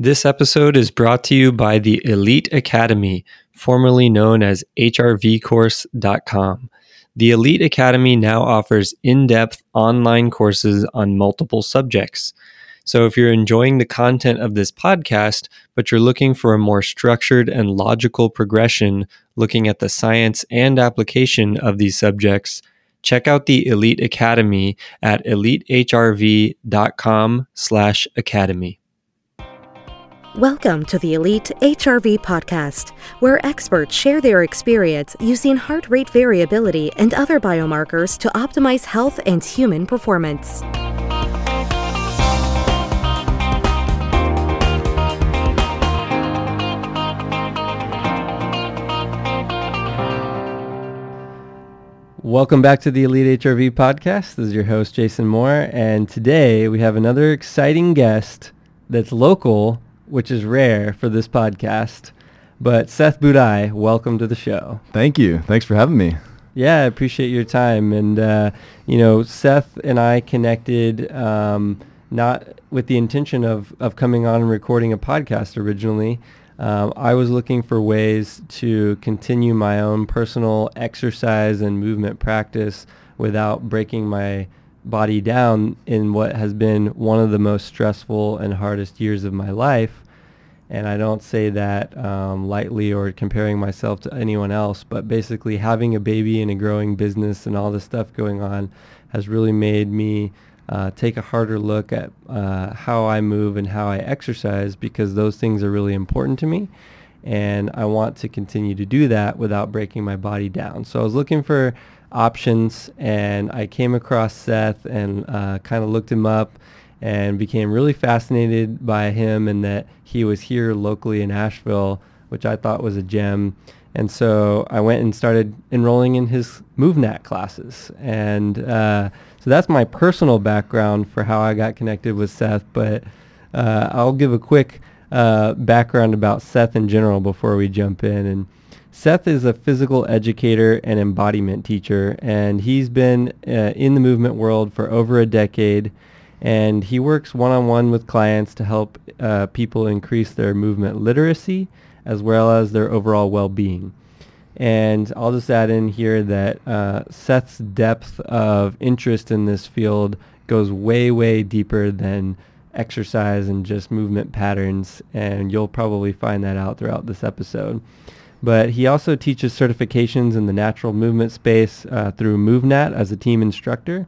This episode is brought to you by the Elite Academy, formerly known as HRVCourse.com. The Elite Academy now offers in depth online courses on multiple subjects. So, if you're enjoying the content of this podcast, but you're looking for a more structured and logical progression looking at the science and application of these subjects, check out the Elite Academy at elitehrv.com slash academy. Welcome to the Elite HRV podcast, where experts share their experience using heart rate variability and other biomarkers to optimize health and human performance. Welcome back to the Elite HRV podcast. This is your host, Jason Moore, and today we have another exciting guest that's local which is rare for this podcast. But Seth Budai, welcome to the show. Thank you. Thanks for having me. Yeah, I appreciate your time. And, uh, you know, Seth and I connected um, not with the intention of, of coming on and recording a podcast originally. Um, I was looking for ways to continue my own personal exercise and movement practice without breaking my body down in what has been one of the most stressful and hardest years of my life. And I don't say that um, lightly or comparing myself to anyone else, but basically having a baby and a growing business and all this stuff going on has really made me uh, take a harder look at uh, how I move and how I exercise because those things are really important to me. And I want to continue to do that without breaking my body down. So I was looking for options, and I came across Seth and uh, kind of looked him up and became really fascinated by him and that he was here locally in Asheville, which I thought was a gem. And so I went and started enrolling in his MovNat classes. And uh, so that's my personal background for how I got connected with Seth. But uh, I'll give a quick uh, background about Seth in general before we jump in. And Seth is a physical educator and embodiment teacher, and he's been uh, in the movement world for over a decade. And he works one-on-one with clients to help uh, people increase their movement literacy as well as their overall well-being. And I'll just add in here that uh, Seth's depth of interest in this field goes way, way deeper than exercise and just movement patterns, and you'll probably find that out throughout this episode. But he also teaches certifications in the natural movement space uh, through MovNat as a team instructor.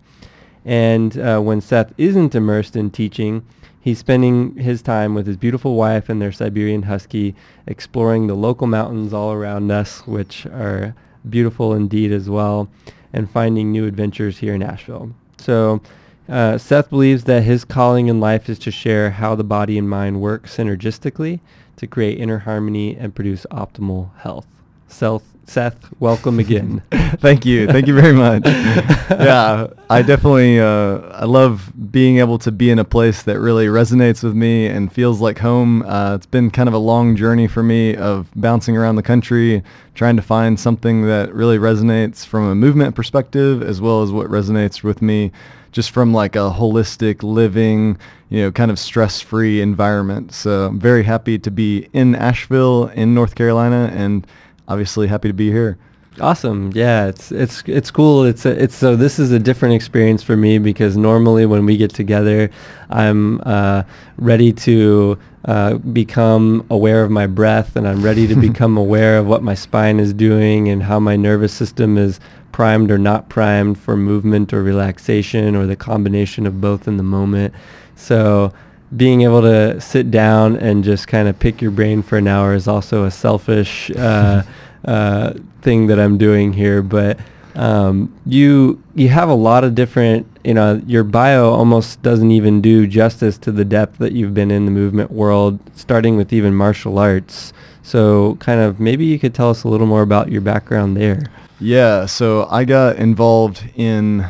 And uh, when Seth isn't immersed in teaching, he's spending his time with his beautiful wife and their Siberian Husky exploring the local mountains all around us, which are beautiful indeed as well, and finding new adventures here in Asheville. So uh, Seth believes that his calling in life is to share how the body and mind work synergistically to create inner harmony and produce optimal health. Self, Seth, welcome again. Thank you. Thank you very much. yeah, I definitely uh, I love being able to be in a place that really resonates with me and feels like home. Uh, it's been kind of a long journey for me of bouncing around the country, trying to find something that really resonates from a movement perspective as well as what resonates with me just from like a holistic living, you know, kind of stress-free environment. So I'm very happy to be in Asheville in North Carolina and obviously happy to be here. Awesome. Yeah, it's it's it's cool. It's a, it's so this is a different experience for me because normally when we get together, I'm uh, ready to uh, become aware of my breath and I'm ready to become aware of what my spine is doing and how my nervous system is primed or not primed for movement or relaxation or the combination of both in the moment. So being able to sit down and just kind of pick your brain for an hour is also a selfish uh, uh, thing that I'm doing here. But um, you you have a lot of different, you know, your bio almost doesn't even do justice to the depth that you've been in the movement world, starting with even martial arts. So kind of maybe you could tell us a little more about your background there. Yeah, so I got involved in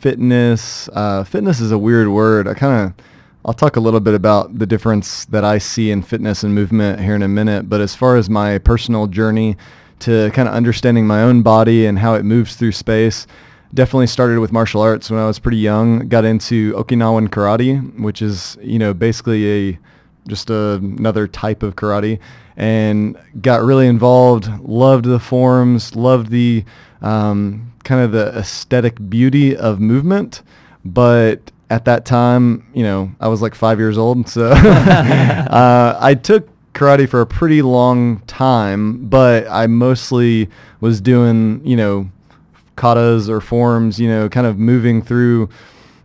fitness. Uh, fitness is a weird word. I kind of, I'll talk a little bit about the difference that I see in fitness and movement here in a minute. But as far as my personal journey to kind of understanding my own body and how it moves through space, definitely started with martial arts when I was pretty young. Got into Okinawan karate, which is, you know, basically a just a, another type of karate, and got really involved. Loved the forms, loved the um, kind of the aesthetic beauty of movement, but at that time, you know, I was like five years old, so uh, I took karate for a pretty long time, but I mostly was doing, you know, katas or forms, you know, kind of moving through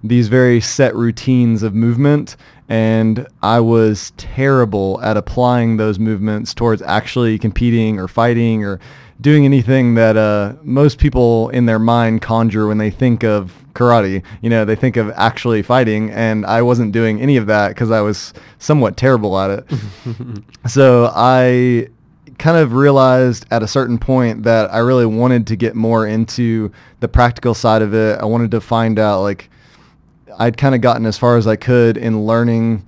these very set routines of movement and I was terrible at applying those movements towards actually competing or fighting or doing anything that uh, most people in their mind conjure when they think of karate. You know, they think of actually fighting, and I wasn't doing any of that because I was somewhat terrible at it. so I kind of realized at a certain point that I really wanted to get more into the practical side of it. I wanted to find out like I'd kind of gotten as far as I could in learning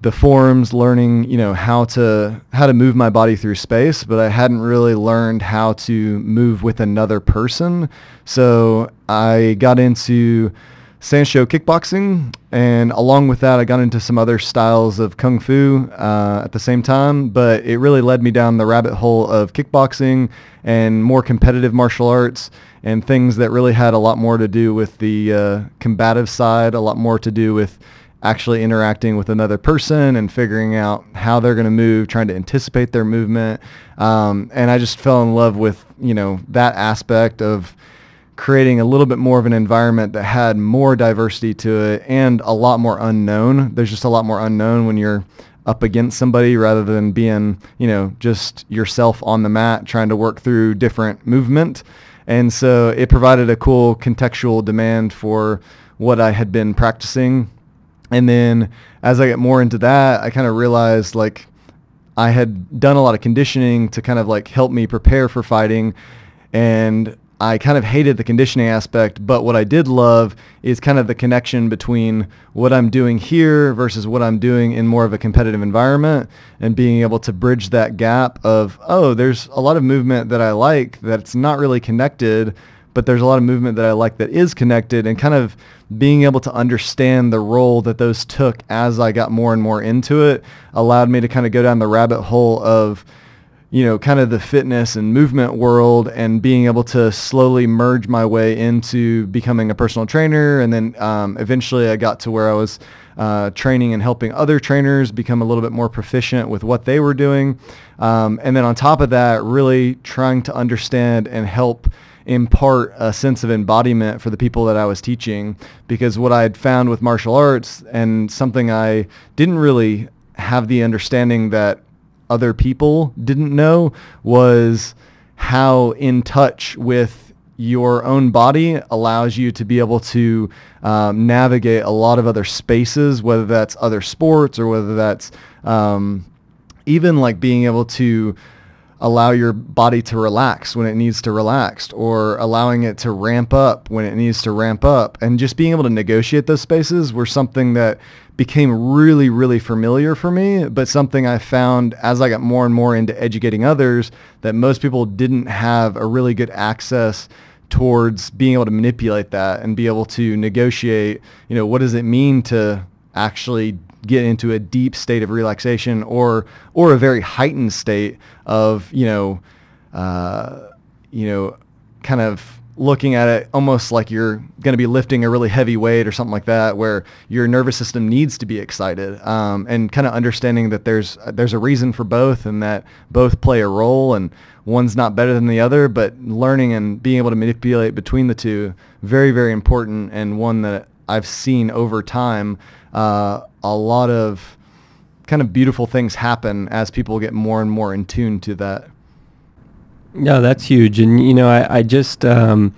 the forms, learning, you know, how to how to move my body through space, but I hadn't really learned how to move with another person. So I got into Sanshou kickboxing, and along with that, I got into some other styles of kung fu uh, at the same time. But it really led me down the rabbit hole of kickboxing and more competitive martial arts and things that really had a lot more to do with the uh, combative side, a lot more to do with actually interacting with another person and figuring out how they're going to move, trying to anticipate their movement. Um, and I just fell in love with, you know, that aspect of creating a little bit more of an environment that had more diversity to it and a lot more unknown. There's just a lot more unknown when you're up against somebody rather than being, you know, just yourself on the mat trying to work through different movement. And so it provided a cool contextual demand for what I had been practicing and then as I get more into that, I kind of realized like I had done a lot of conditioning to kind of like help me prepare for fighting. And I kind of hated the conditioning aspect, but what I did love is kind of the connection between what I'm doing here versus what I'm doing in more of a competitive environment and being able to bridge that gap of, oh, there's a lot of movement that I like that's not really connected, but there's a lot of movement that I like that is connected and kind of being able to understand the role that those took as I got more and more into it allowed me to kind of go down the rabbit hole of you know, kind of the fitness and movement world and being able to slowly merge my way into becoming a personal trainer. And then um, eventually I got to where I was uh, training and helping other trainers become a little bit more proficient with what they were doing. Um, and then on top of that, really trying to understand and help impart a sense of embodiment for the people that I was teaching because what I had found with martial arts and something I didn't really have the understanding that other people didn't know was how in touch with your own body allows you to be able to um, navigate a lot of other spaces, whether that's other sports or whether that's um, even like being able to allow your body to relax when it needs to relax or allowing it to ramp up when it needs to ramp up. And just being able to negotiate those spaces were something that became really really familiar for me but something I found as I got more and more into educating others that most people didn't have a really good access towards being able to manipulate that and be able to negotiate you know what does it mean to actually get into a deep state of relaxation or or a very heightened state of you know uh, you know kind of looking at it almost like you're going to be lifting a really heavy weight or something like that where your nervous system needs to be excited um, and kind of understanding that there's there's a reason for both and that both play a role and one's not better than the other but learning and being able to manipulate between the two very very important and one that I've seen over time uh, a lot of kind of beautiful things happen as people get more and more in tune to that. No, that's huge. And, you know, I, I just, um,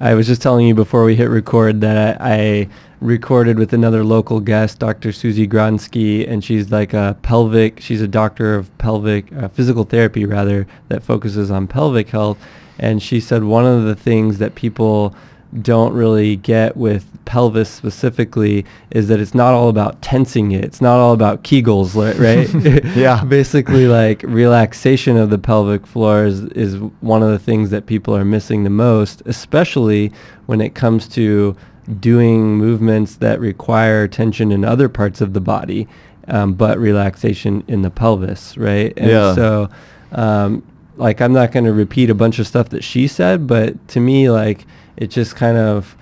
I was just telling you before we hit record that I, I recorded with another local guest, Dr. Susie Gronsky, and she's like a pelvic, she's a doctor of pelvic, uh, physical therapy rather, that focuses on pelvic health. And she said one of the things that people don't really get with pelvis specifically is that it's not all about tensing it. It's not all about Kegels, right? yeah. Basically, like relaxation of the pelvic floor is, is one of the things that people are missing the most, especially when it comes to doing movements that require tension in other parts of the body. um, but relaxation in the pelvis, right? And Yeah. so, um, like, I'm not going to repeat a bunch of stuff that she said, but to me, like, it just kind of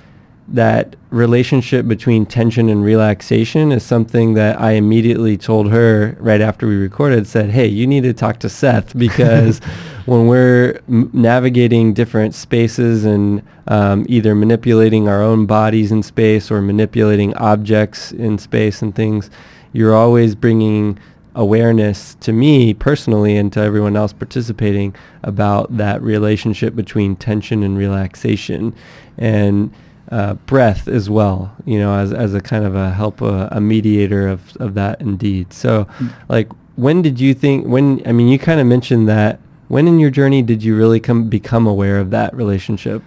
that relationship between tension and relaxation is something that I immediately told her right after we recorded said, "Hey, you need to talk to Seth because when we're m- navigating different spaces and um, either manipulating our own bodies in space or manipulating objects in space and things, you're always bringing awareness to me personally and to everyone else participating about that relationship between tension and relaxation and uh, breath as well, you know, as, as a kind of a help, uh, a mediator of, of that indeed. So like, when did you think, when, I mean, you kind of mentioned that, when in your journey did you really come, become aware of that relationship?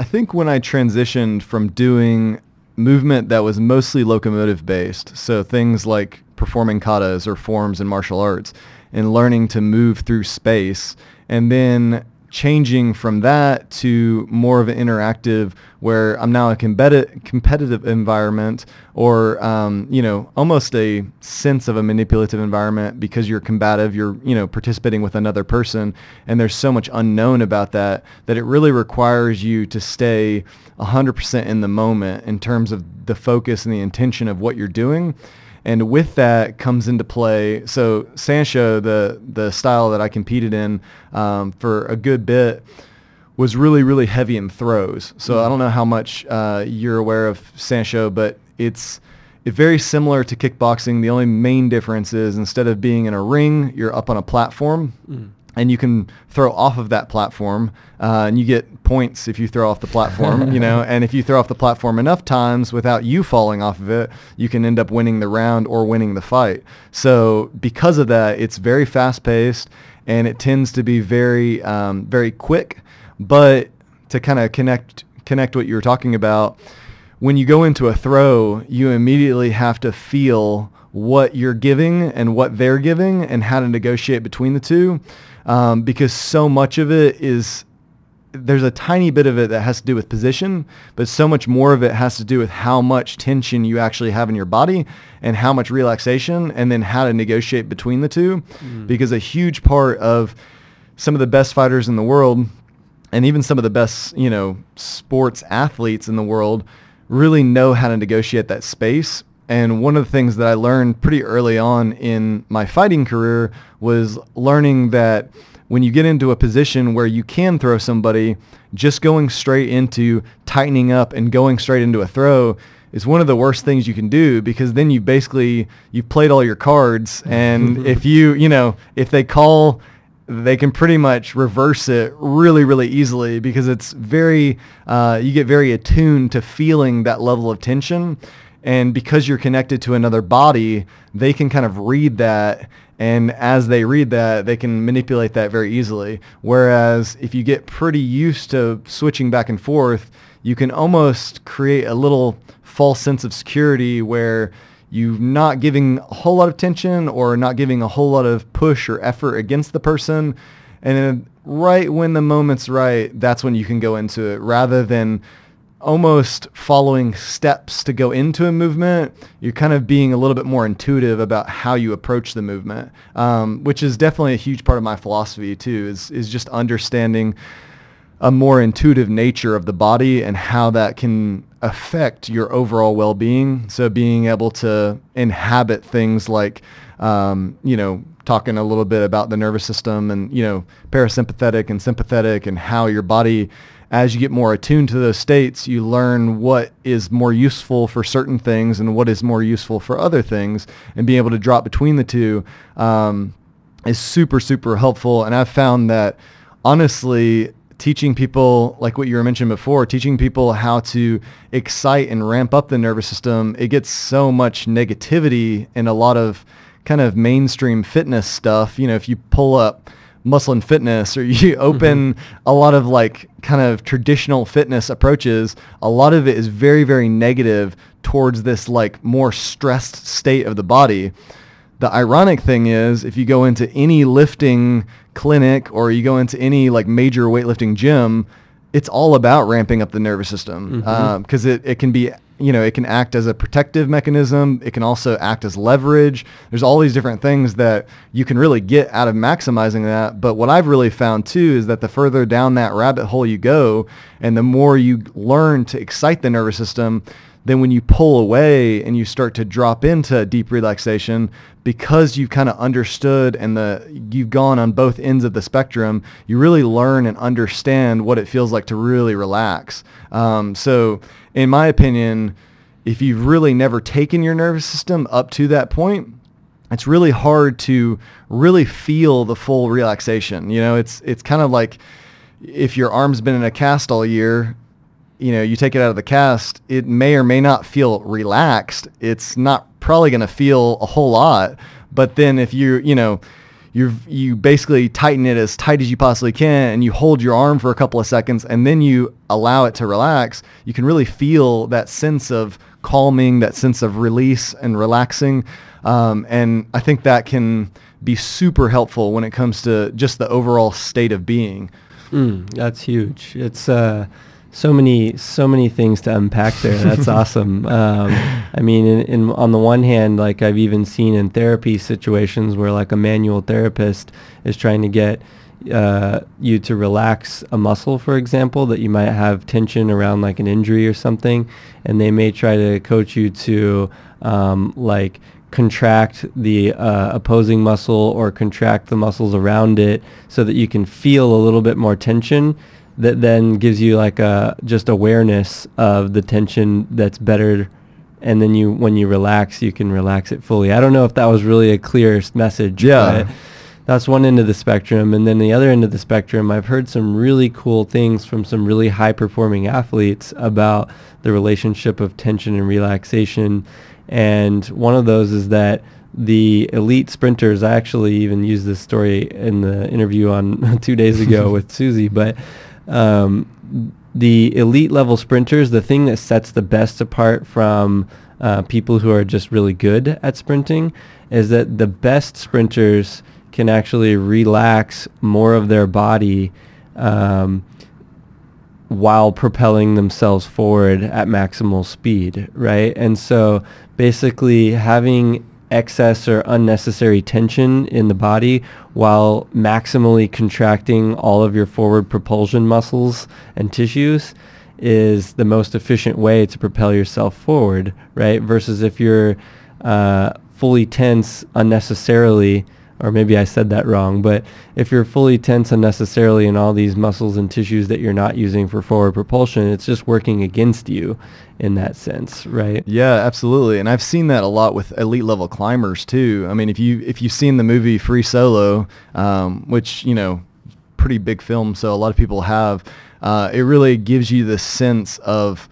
I think when I transitioned from doing movement that was mostly locomotive based, so things like performing katas or forms in martial arts, and learning to move through space, and then changing from that to more of an interactive where I'm now a competi- competitive environment or, um, you know, almost a sense of a manipulative environment because you're combative, you're, you know, participating with another person and there's so much unknown about that that it really requires you to stay 100% in the moment in terms of the focus and the intention of what you're doing. And with that comes into play. So Sanshou, the the style that I competed in um, for a good bit, was really really heavy in throws. So I don't know how much uh, you're aware of Sanshou, but it's it's very similar to kickboxing. The only main difference is instead of being in a ring, you're up on a platform. And you can throw off of that platform, uh, and you get points if you throw off the platform, you know. And if you throw off the platform enough times without you falling off of it, you can end up winning the round or winning the fight. So because of that, it's very fast paced, and it tends to be very, um, very quick. But to kind of connect connect what you were talking about, when you go into a throw, you immediately have to feel what you're giving and what they're giving and how to negotiate between the two um, because so much of it is there's a tiny bit of it that has to do with position, but so much more of it has to do with how much tension you actually have in your body and how much relaxation and then how to negotiate between the two. Because a huge part of some of the best fighters in the world and even some of the best, you know, sports athletes in the world really know how to negotiate that space. And one of the things that I learned pretty early on in my fighting career was learning that when you get into a position where you can throw somebody, just going straight into tightening up and going straight into a throw is one of the worst things you can do because then you basically you've played all your cards and if you you know if they call they can pretty much reverse it really, really easily because it's very, uh, you get very attuned to feeling that level of tension. And because you're connected to another body, they can kind of read that. And as they read that, they can manipulate that very easily. Whereas if you get pretty used to switching back and forth, you can almost create a little false sense of security where you're not giving a whole lot of tension or not giving a whole lot of push or effort against the person. And then right when the moment's right, that's when you can go into it rather than almost following steps to go into a movement. You're kind of being a little bit more intuitive about how you approach the movement, um, which is definitely a huge part of my philosophy too, is, is just understanding a more intuitive nature of the body and how that can affect your overall well-being. So being able to inhabit things like, um, you know, talking a little bit about the nervous system and, you know, parasympathetic and sympathetic and how your body, as you get more attuned to those states, you learn what is more useful for certain things and what is more useful for other things and being able to drop between the two um, is super, super helpful. And I've found that honestly, teaching people like what you were mentioning before teaching people how to excite and ramp up the nervous system it gets so much negativity and a lot of kind of mainstream fitness stuff you know if you pull up muscle and fitness or you mm-hmm. open a lot of like kind of traditional fitness approaches a lot of it is very very negative towards this like more stressed state of the body. The ironic thing is if you go into any lifting clinic or you go into any like major weightlifting gym, it's all about ramping up the nervous system mm-hmm. um, because it, it can be you know, it can act as a protective mechanism. It can also act as leverage. There's all these different things that you can really get out of maximizing that. But what I've really found too is that the further down that rabbit hole you go and the more you learn to excite the nervous system, then when you pull away and you start to drop into deep relaxation because you've kind of understood and the you've gone on both ends of the spectrum you really learn and understand what it feels like to really relax. Um, so in my opinion if you've really never taken your nervous system up to that point it's really hard to really feel the full relaxation you know? It's it's kind of like if your arm's been in a cast all year you know, you take it out of the cast, it may or may not feel relaxed. It's not probably going to feel a whole lot. But then if you, you know, you you basically tighten it as tight as you possibly can and you hold your arm for a couple of seconds and then you allow it to relax, you can really feel that sense of calming, that sense of release and relaxing. Um, and I think that can be super helpful when it comes to just the overall state of being. Mm, that's huge. It's, uh, so many so many things to unpack there. That's awesome. Um, i mean in, in, on the one hand like i've even seen in therapy situations where like a manual therapist is trying to get uh, you to relax a muscle for example that you might have tension around like an injury or something and they may try to coach you to um, like contract the uh, opposing muscle or contract the muscles around it so that you can feel a little bit more tension that then gives you like a just awareness of the tension that's better and then you when you relax you can relax it fully. I don't know if that was really a clear message yeah. that's one end of the spectrum. And then the other end of the spectrum i've heard some really cool things from some really high performing athletes about the relationship of tension and relaxation. And one of those is that the elite sprinters i actually even used this story in the interview on two days ago with susie but um, the elite level sprinters, the thing that sets the best apart from uh, people who are just really good at sprinting is that the best sprinters can actually relax more of their body um, while propelling themselves forward at maximal speed, right? And so basically having excess or unnecessary tension in the body while maximally contracting all of your forward propulsion muscles and tissues is the most efficient way to propel yourself forward, right? Versus if you're uh, fully tense unnecessarily or maybe I said that wrong, but if you're fully tense unnecessarily in all these muscles and tissues that you're not using for forward propulsion, it's just working against you in that sense, right? Yeah, absolutely. And I've seen that a lot with elite level climbers too. I mean, if you if you've seen the movie Free Solo, um, which you know, pretty big film, so a lot of people have, uh, it really gives you the sense of,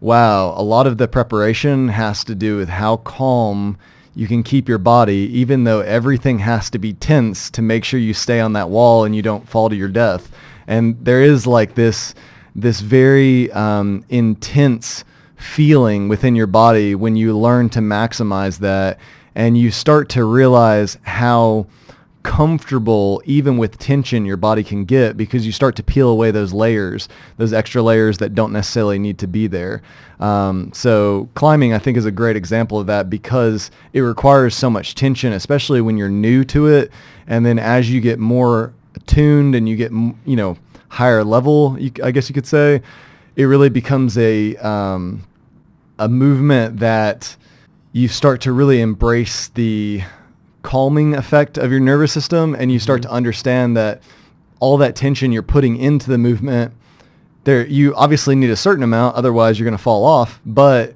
wow, a lot of the preparation has to do with how calm you can keep your body even though everything has to be tense to make sure you stay on that wall and you don't fall to your death. And there is like this this very um, intense feeling within your body when you learn to maximize that and you start to realize how comfortable even with tension your body can get because you start to peel away those layers, those extra layers that don't necessarily need to be there. Um, so climbing, I think, is a great example of that because it requires so much tension, especially when you're new to it. And then as you get more attuned and you get, you know, higher level, you, I guess you could say, it really becomes a um, a movement that you start to really embrace the calming effect of your nervous system and you start mm-hmm. to understand that all that tension you're putting into the movement there you obviously need a certain amount otherwise you're going to fall off but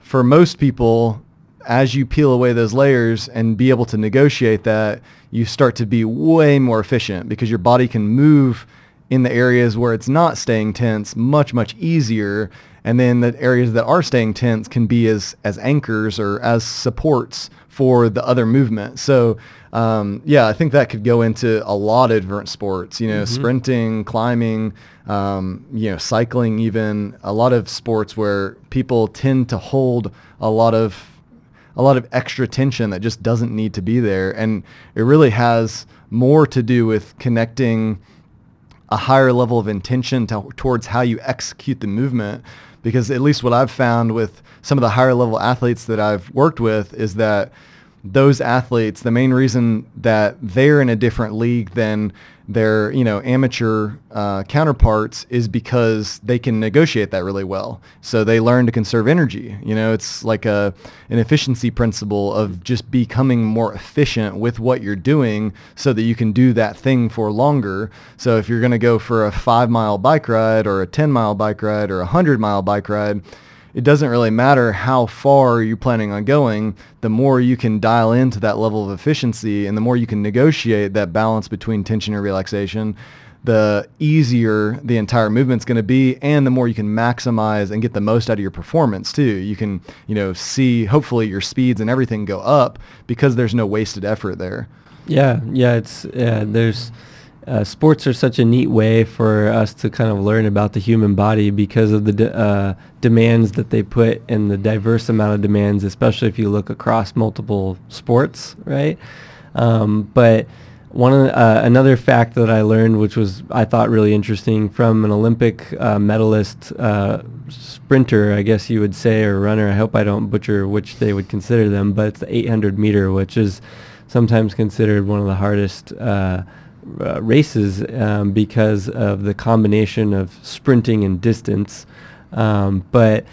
for most people as you peel away those layers and be able to negotiate that you start to be way more efficient because your body can move in the areas where it's not staying tense much much easier and then the areas that are staying tense can be as as anchors or as supports for the other movement. So um, yeah, I think that could go into a lot of different sports. You know, mm-hmm. sprinting, climbing, um, you know, cycling, even a lot of sports where people tend to hold a lot of a lot of extra tension that just doesn't need to be there, and it really has more to do with connecting a higher level of intention to, towards how you execute the movement because at least what I've found with some of the higher level athletes that I've worked with is that those athletes, the main reason that they're in a different league than their you know amateur uh, counterparts is because they can negotiate that really well. So they learn to conserve energy. You know, it's like a an efficiency principle of just becoming more efficient with what you're doing, so that you can do that thing for longer. So if you're going to go for a five mile bike ride or a ten mile bike ride or a hundred mile bike ride it doesn't really matter how far you're planning on going. The more you can dial into that level of efficiency and the more you can negotiate that balance between tension and relaxation, the easier the entire movement's going to be and the more you can maximize and get the most out of your performance too. You can, you know, see hopefully your speeds and everything go up because there's no wasted effort there. Yeah, yeah, it's yeah, there's uh, sports are such a neat way for us to kind of learn about the human body because of the de- uh, demands that they put and the diverse amount of demands, especially if you look across multiple sports, right? Um, but one the, uh, another fact that I learned, which was I thought really interesting, from an Olympic uh, medalist uh, sprinter, I guess you would say, or runner. I hope I don't butcher which they would consider them, but it's the 800 meter, which is sometimes considered one of the hardest uh, races um, because of the combination of sprinting and distance. Um, but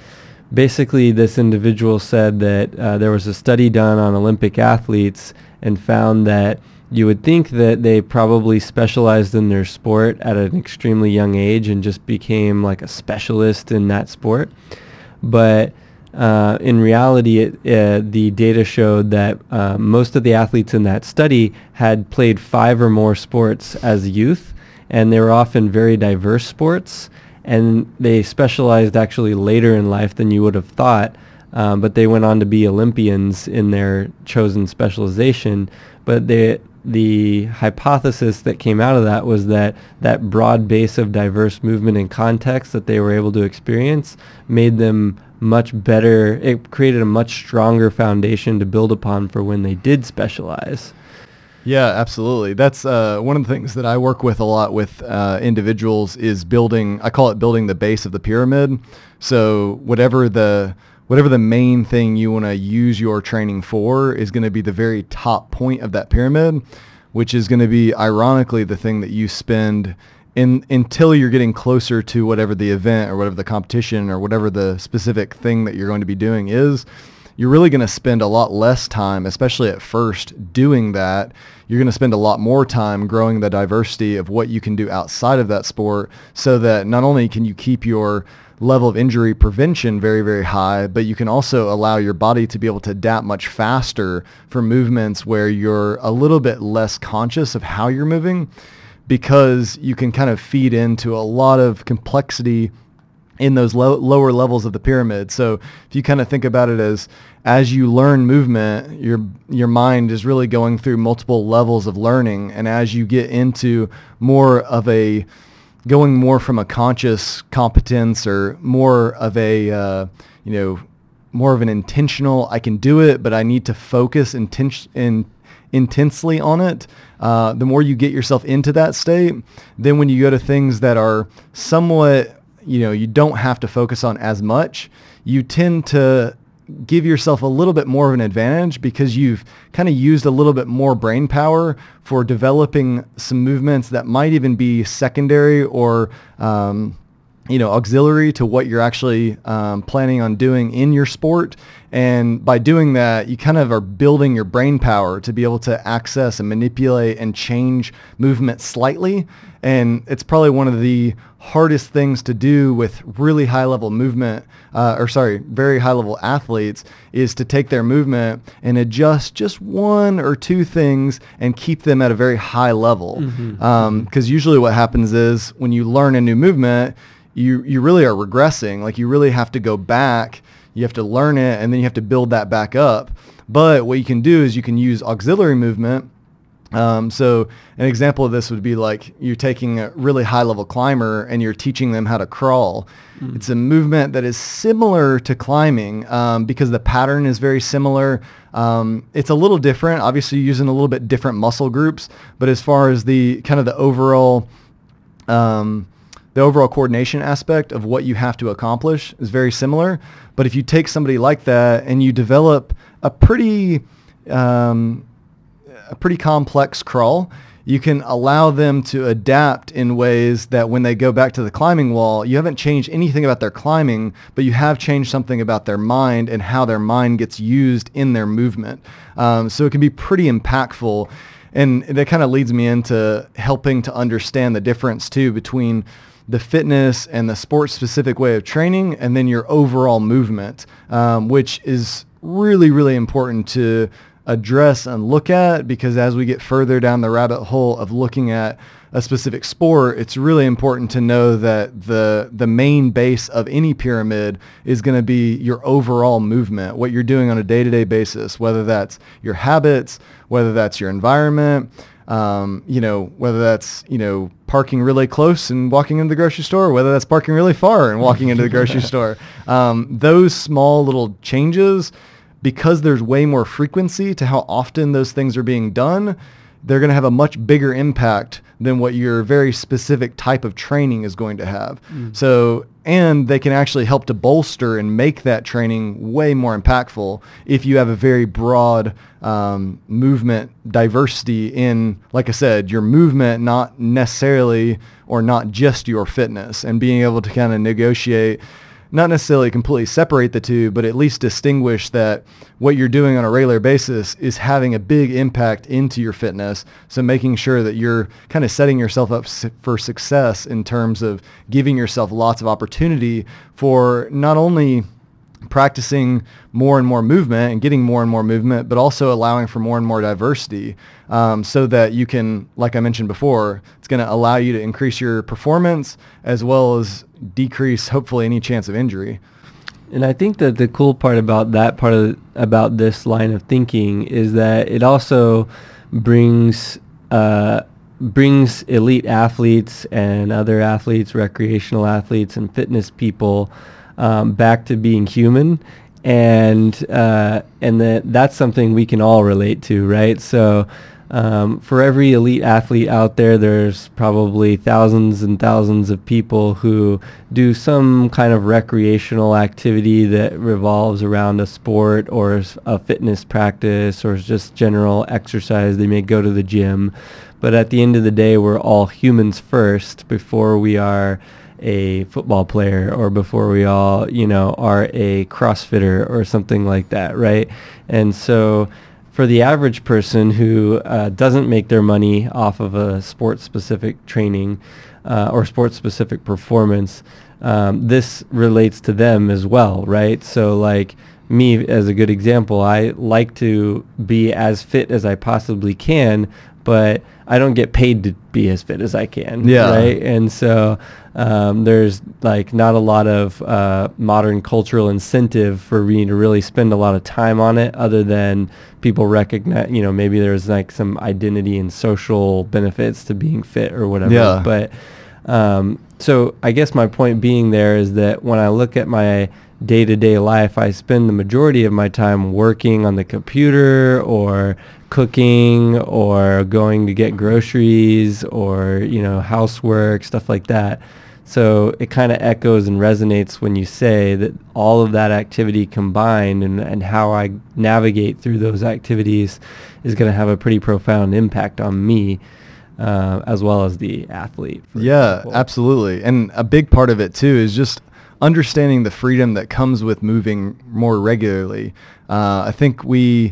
basically, this individual said that uh, there was a study done on Olympic athletes and found that you would think that they probably specialized in their sport at an extremely young age and just became like a specialist in that sport. But uh, in reality, it, uh, the data showed that uh, most of the athletes in that study had played five or more sports as youth, and they were often very diverse sports, and they specialized actually later in life than you would have thought. Um, but they went on to be Olympians in their chosen specialization. But they, the hypothesis that came out of that was that that broad base of diverse movement and context that they were able to experience made them much better. It created a much stronger foundation to build upon for when they did specialize. Yeah, absolutely. That's uh, one of the things that I work with a lot with uh, individuals is building. I call it building the base of the pyramid. So whatever the whatever the main thing you want to use your training for is going to be the very top point of that pyramid, which is going to be ironically the thing that you spend in until you're getting closer to whatever the event or whatever the competition or whatever the specific thing that you're going to be doing is you're really going to spend a lot less time, especially at first, doing that. You're going to spend a lot more time growing the diversity of what you can do outside of that sport so that not only can you keep your level of injury prevention very, very high, but you can also allow your body to be able to adapt much faster for movements where you're a little bit less conscious of how you're moving because you can kind of feed into a lot of complexity in those low, lower levels of the pyramid. So if you kind of think about it as as you learn movement, your your mind is really going through multiple levels of learning, and as you get into more of a going more from a conscious competence or more of a uh, you know more of an intentional I can do it, but I need to focus inten- in, intensely on it. Uh, the more you get yourself into that state, then when you go to things that are somewhat you know you don't have to focus on as much, you tend to give yourself a little bit more of an advantage because you've kind of used a little bit more brain power for developing some movements that might even be secondary or um, you know auxiliary to what you're actually um, planning on doing in your sport. And by doing that you kind of are building your brain power to be able to access and manipulate and change movement slightly. And it's probably one of the hardest things to do with really high level movement, uh, or sorry, very high level athletes is to take their movement and adjust just one or two things and keep them at a very high level. Because mm-hmm. um, usually what happens is when you learn a new movement, you, you really are regressing. Like you really have to go back. You have to learn it and then you have to build that back up. But what you can do is you can use auxiliary movement um, so an example of this would be like you're taking a really high level climber and you're teaching them how to crawl. Mm. It's a movement that is similar to climbing um, because the pattern is very similar. Um, it's a little different, obviously using a little bit different muscle groups, but as far as the kind of the overall um, the overall coordination aspect of what you have to accomplish is very similar. But if you take somebody like that and you develop a pretty um, a pretty complex crawl, you can allow them to adapt in ways that when they go back to the climbing wall, you haven't changed anything about their climbing, but you have changed something about their mind and how their mind gets used in their movement. Um, so it can be pretty impactful. And that kind of leads me into helping to understand the difference too between the fitness and the sports specific way of training and then your overall movement, um, which is really, really important to address and look at because as we get further down the rabbit hole of looking at a specific sport, it's really important to know that the the main base of any pyramid is going to be your overall movement, what you're doing on a day-to-day basis, whether that's your habits, whether that's your environment, um, you know, whether that's, you know, parking really close and walking into the grocery store, whether that's parking really far and walking into the grocery store. Um, those small little changes because there's way more frequency to how often those things are being done, they're going to have a much bigger impact than what your very specific type of training is going to have. Mm. So, and they can actually help to bolster and make that training way more impactful if you have a very broad um, movement diversity in, like I said, your movement, not necessarily or not just your fitness, and being able to kind of negotiate not necessarily completely separate the two, but at least distinguish that what you're doing on a regular basis is having a big impact into your fitness. So making sure that you're kind of setting yourself up for success in terms of giving yourself lots of opportunity for not only practicing more and more movement and getting more and more movement, but also allowing for more and more diversity um, so that you can, like I mentioned before, it's going to allow you to increase your performance as well as decrease hopefully any chance of injury. And I think that the cool part about that part of about this line of thinking is that it also brings uh, brings elite athletes and other athletes, recreational athletes, and fitness people um, back to being human, and uh, and that that's something we can all relate to, right? So um, for every elite athlete out there, there's probably thousands and thousands of people who do some kind of recreational activity that revolves around a sport or a fitness practice or just general exercise. They may go to the gym. But at the end of the day, we're all humans first before we are a football player or before we all, you know, are a CrossFitter or something like that, right? And so for the average person who uh, doesn't make their money off of a sports-specific training uh, or sports-specific performance, um, this relates to them as well, right? So like me as a good example, I like to be as fit as I possibly can, but I don't get paid to be as fit as I can. Yeah. Right. And so um, there's like not a lot of uh, modern cultural incentive for me to really spend a lot of time on it other than people recognize, you know, maybe there's like some identity and social benefits to being fit or whatever. Yeah. But um, so I guess my point being there is that when I look at my day-to-day life, I spend the majority of my time working on the computer or cooking or going to get groceries or, you know, housework, stuff like that. So it kind of echoes and resonates when you say that all of that activity combined and, and how I navigate through those activities is going to have a pretty profound impact on me uh, as well as the athlete. Yeah, example. absolutely. And a big part of it too is just understanding the freedom that comes with moving more regularly. Uh, I think we,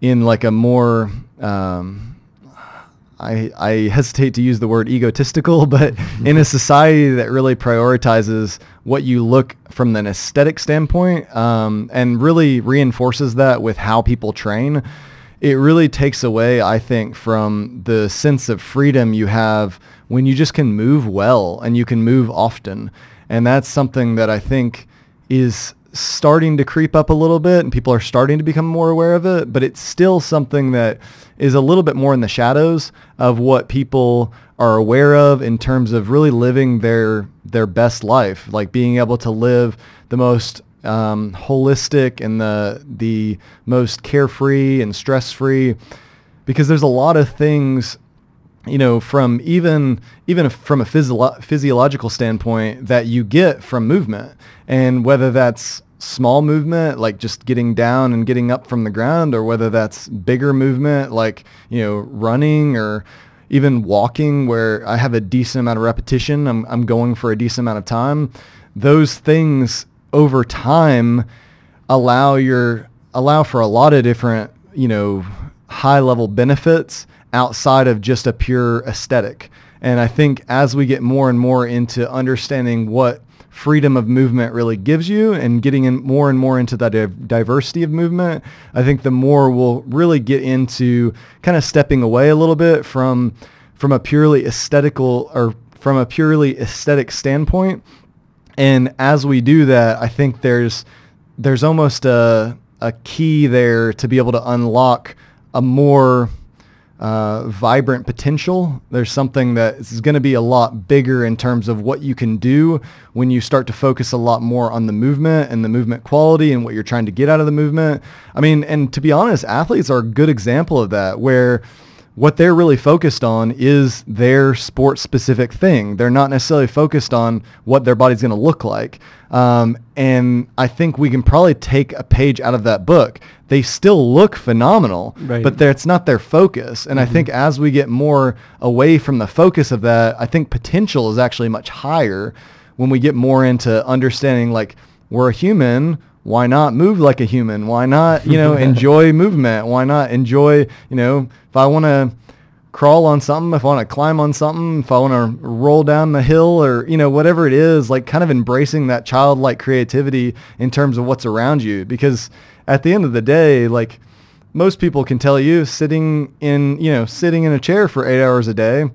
in like a more, um, I, I hesitate to use the word egotistical, but in a society that really prioritizes what you look from an aesthetic standpoint um, and really reinforces that with how people train, it really takes away, I think, from the sense of freedom you have when you just can move well and you can move often. And that's something that I think is starting to creep up a little bit and people are starting to become more aware of it, but it's still something that is a little bit more in the shadows of what people are aware of in terms of really living their their best life, like being able to live the most um, holistic and the the most carefree and stress free, because there's a lot of things you know, from even even from a physio- physiological standpoint that you get from movement, and whether that's small movement like just getting down and getting up from the ground, or whether that's bigger movement like you know running or even walking, where I have a decent amount of repetition, I'm I'm going for a decent amount of time. Those things over time allow your allow for a lot of different you know high level benefits outside of just a pure aesthetic. And I think as we get more and more into understanding what freedom of movement really gives you and getting in more and more into that diversity of movement, I think the more we'll really get into kind of stepping away a little bit from from a purely aesthetical or from a purely aesthetic standpoint. And as we do that, I think there's there's almost a a key there to be able to unlock a more uh, vibrant potential. There's something that is going to be a lot bigger in terms of what you can do when you start to focus a lot more on the movement and the movement quality and what you're trying to get out of the movement. I mean, and to be honest, athletes are a good example of that where what they're really focused on is their sport specific thing. They're not necessarily focused on what their body's going to look like. Um, and I think we can probably take a page out of that book. They still look phenomenal, right. but it's not their focus. And mm-hmm. I think as we get more away from the focus of that, I think potential is actually much higher when we get more into understanding like we're a human why not move like a human? Why not, you know, enjoy movement? Why not enjoy, you know, if I want to crawl on something, if I want to climb on something, if I want to roll down the hill or, you know, whatever it is, like kind of embracing that childlike creativity in terms of what's around you. Because at the end of the day, like most people can tell you sitting in, you know, sitting in a chair for eight hours a day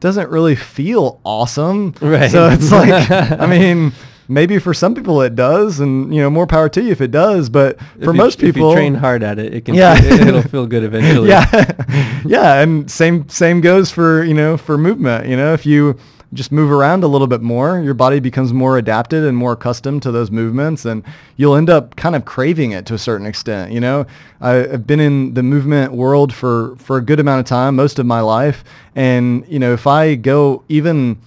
doesn't really feel awesome. Right. So it's like, I mean, maybe for some people it does, and you know, more power to you if it does. But for you, most people, if you train hard at it, it can. Yeah. Feel, it'll feel good eventually. yeah, yeah, and same same goes for you know for movement. You know, if you just move around a little bit more, your body becomes more adapted and more accustomed to those movements, and you'll end up kind of craving it to a certain extent. You know, I've been in the movement world for for a good amount of time, most of my life, and you know, if I go even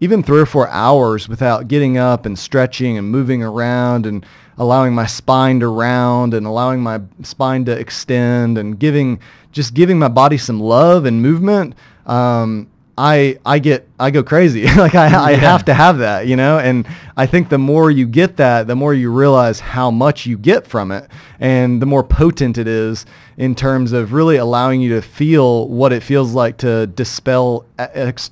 even three or four hours without getting up and stretching and moving around and allowing my spine to round and allowing my spine to extend and giving just giving my body some love and movement um, I I get I go crazy. Like I, I have to have that you know? And I think the more you get that the more you realize how much you get from it and the more potent it is in terms of really allowing you to feel what it feels like to dispel ex-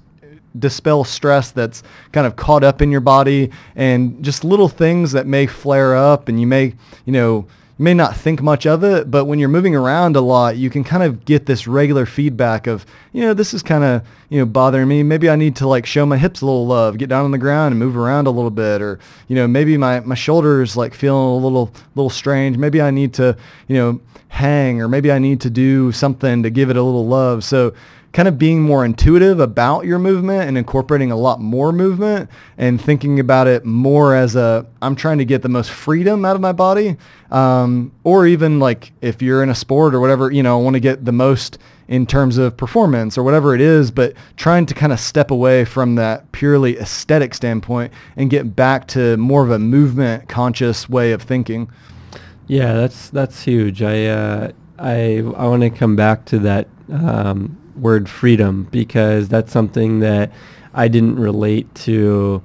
dispel stress that's kind of caught up in your body and just little things that may flare up and you may, you know, you may not think much of it, but when you're moving around a lot, you can kind of get this regular feedback of, you know, this is kind of, you know, bothering me. Maybe I need to like show my hips a little love, get down on the ground and move around a little bit. Or, you know, maybe my, my shoulders like feeling a little, little strange. Maybe I need to, you know, hang or maybe I need to do something to give it a little love. So kind of being more intuitive about your movement and incorporating a lot more movement and thinking about it more as a I'm trying to get the most freedom out of my body. Um, or even like if you're in a sport or whatever you know I want to get the most in terms of performance or whatever it is but trying to kind of step away from that purely aesthetic standpoint and get back to more of a movement conscious way of thinking. Yeah that's that's huge. I uh, I I want to come back to that um, word freedom because that's something that I didn't relate to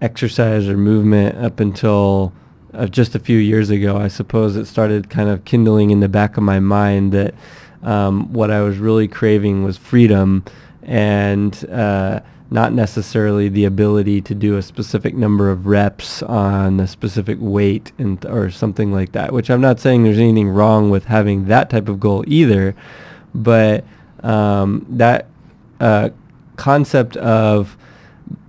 exercise or movement up until uh, just a few years ago. I suppose it started kind of kindling in the back of my mind that um, what I was really craving was freedom and uh, not necessarily the ability to do a specific number of reps on a specific weight and or something like that. Which I'm not saying there's anything wrong with having that type of goal either, but um, that uh, concept of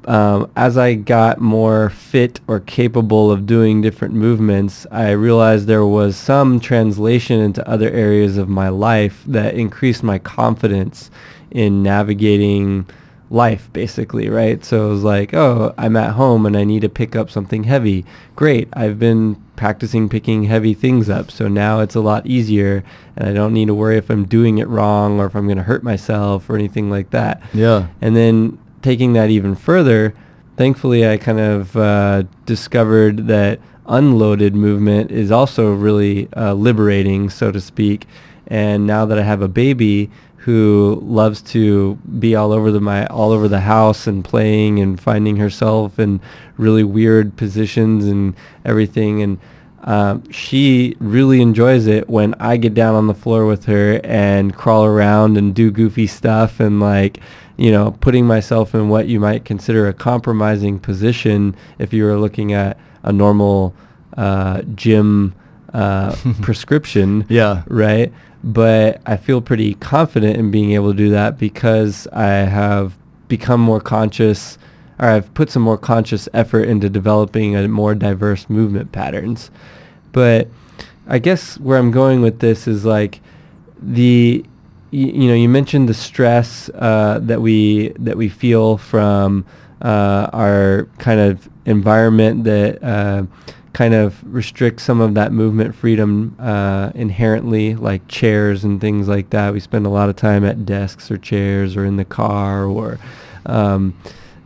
um, as I got more fit or capable of doing different movements, I realized there was some translation into other areas of my life that increased my confidence in navigating life basically, right? So it was like, oh, I'm at home and I need to pick up something heavy. Great. I've been practicing picking heavy things up. So now it's a lot easier and I don't need to worry if I'm doing it wrong or if I'm going to hurt myself or anything like that. Yeah. And then taking that even further, thankfully I kind of uh, discovered that unloaded movement is also really uh, liberating, so to speak. And now that I have a baby, who loves to be all over the my all over the house and playing and finding herself in really weird positions and everything and um, she really enjoys it when I get down on the floor with her and crawl around and do goofy stuff and like you know putting myself in what you might consider a compromising position if you were looking at a normal uh, gym uh, prescription Yeah. right but I feel pretty confident in being able to do that because I have become more conscious or I've put some more conscious effort into developing a more diverse movement patterns. But I guess where I'm going with this is like the you, you know you mentioned the stress uh, that we that we feel from uh, our kind of environment that uh, kind of restrict some of that movement freedom uh, inherently, like chairs and things like that. We spend a lot of time at desks or chairs or in the car or um,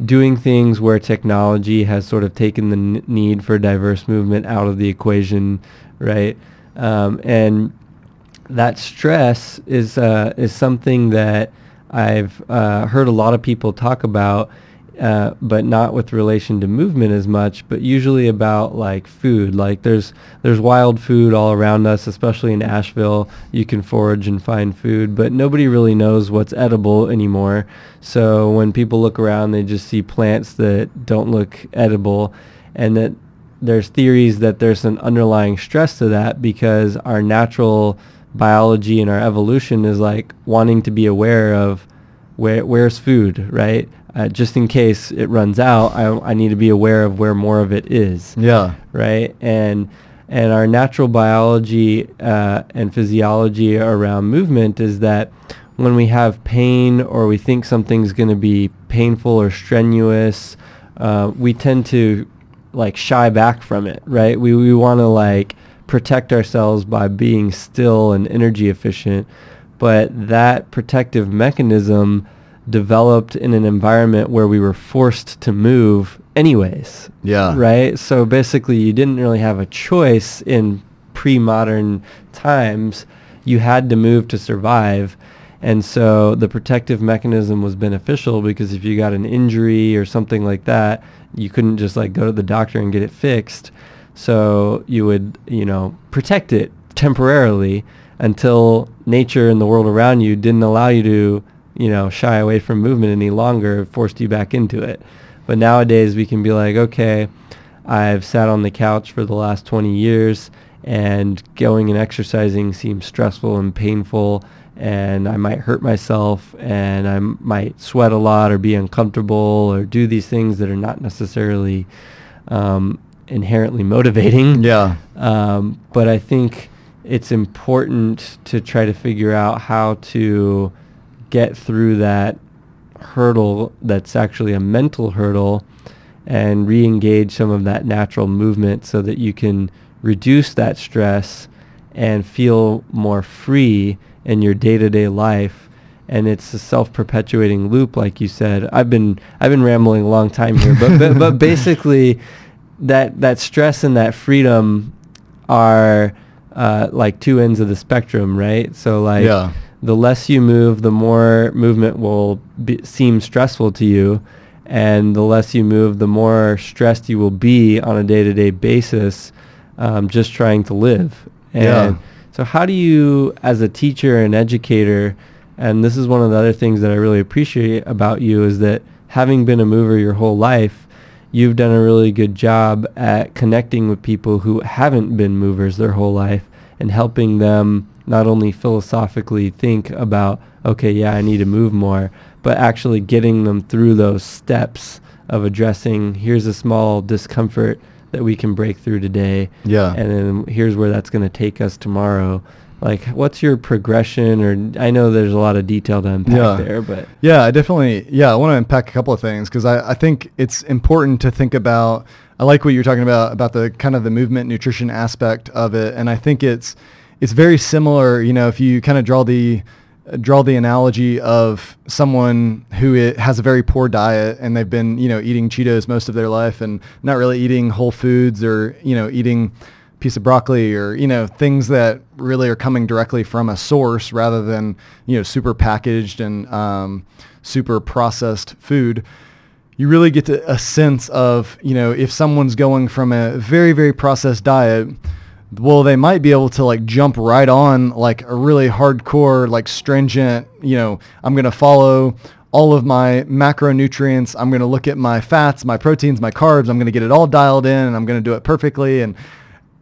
doing things where technology has sort of taken the n- need for diverse movement out of the equation, right? Um, and that stress is uh, is something that I've uh, heard a lot of people talk about uh, but not with relation to movement as much, but usually about like food. Like there's there's wild food all around us, especially in Asheville. You can forage and find food, but nobody really knows what's edible anymore. So when people look around, they just see plants that don't look edible, and that there's theories that there's an underlying stress to that because our natural biology and our evolution is like wanting to be aware of where where's food, right? Uh, just in case it runs out, I, I need to be aware of where more of it is. Yeah. Right. And and our natural biology uh, and physiology around movement is that when we have pain or we think something's going to be painful or strenuous, uh, we tend to like shy back from it. Right. We we want to like protect ourselves by being still and energy efficient, but that protective mechanism developed in an environment where we were forced to move anyways. Yeah. Right? So basically you didn't really have a choice in pre-modern times. You had to move to survive. And so the protective mechanism was beneficial because if you got an injury or something like that, you couldn't just like go to the doctor and get it fixed. So you would, you know, protect it temporarily until nature and the world around you didn't allow you to you know, shy away from movement any longer, forced you back into it. But nowadays we can be like, okay, I've sat on the couch for the last 20 years and going and exercising seems stressful and painful and I might hurt myself and I might sweat a lot or be uncomfortable or do these things that are not necessarily um, inherently motivating. Yeah. Um, but I think it's important to try to figure out how to get through that hurdle that's actually a mental hurdle and re-engage some of that natural movement so that you can reduce that stress and feel more free in your day-to-day life. And it's a self-perpetuating loop like you said. I've been i've been rambling a long time here but but, but basically that that stress and that freedom are uh, like two ends of the spectrum right? So like yeah the less you move, the more movement will be, seem stressful to you. And the less you move, the more stressed you will be on a day-to-day basis um, just trying to live. And yeah. so how do you, as a teacher and educator, and this is one of the other things that I really appreciate about you is that having been a mover your whole life, you've done a really good job at connecting with people who haven't been movers their whole life and helping them not only philosophically think about, okay, yeah, I need to move more, but actually getting them through those steps of addressing here's a small discomfort that we can break through today. Yeah. And then here's where that's going to take us tomorrow. like what's your progression or i know there's a lot of detail to unpack Yeah. there but Yeah, I definitely. Yeah, I want to unpack a couple of things because I, I think it's important to think about. I like what you're talking about about the kind of the movement nutrition aspect of it, and I think it's it's very similar. You know, if you kind of draw the draw the analogy of someone who has a very poor diet and they've been you know eating Cheetos most of their life and not really eating whole foods or you know eating a piece of broccoli or you know things that really are coming directly from a source rather than you know super packaged and um, super processed food you really get a sense of you know if someone's going from a very very processed diet well they might be able to like jump right on like a really hardcore like stringent you know i'm going to follow all of my macronutrients. I'm going to look at my fats my proteins my carbs. I'm going to get it all dialed in and i'm going to do it perfectly. And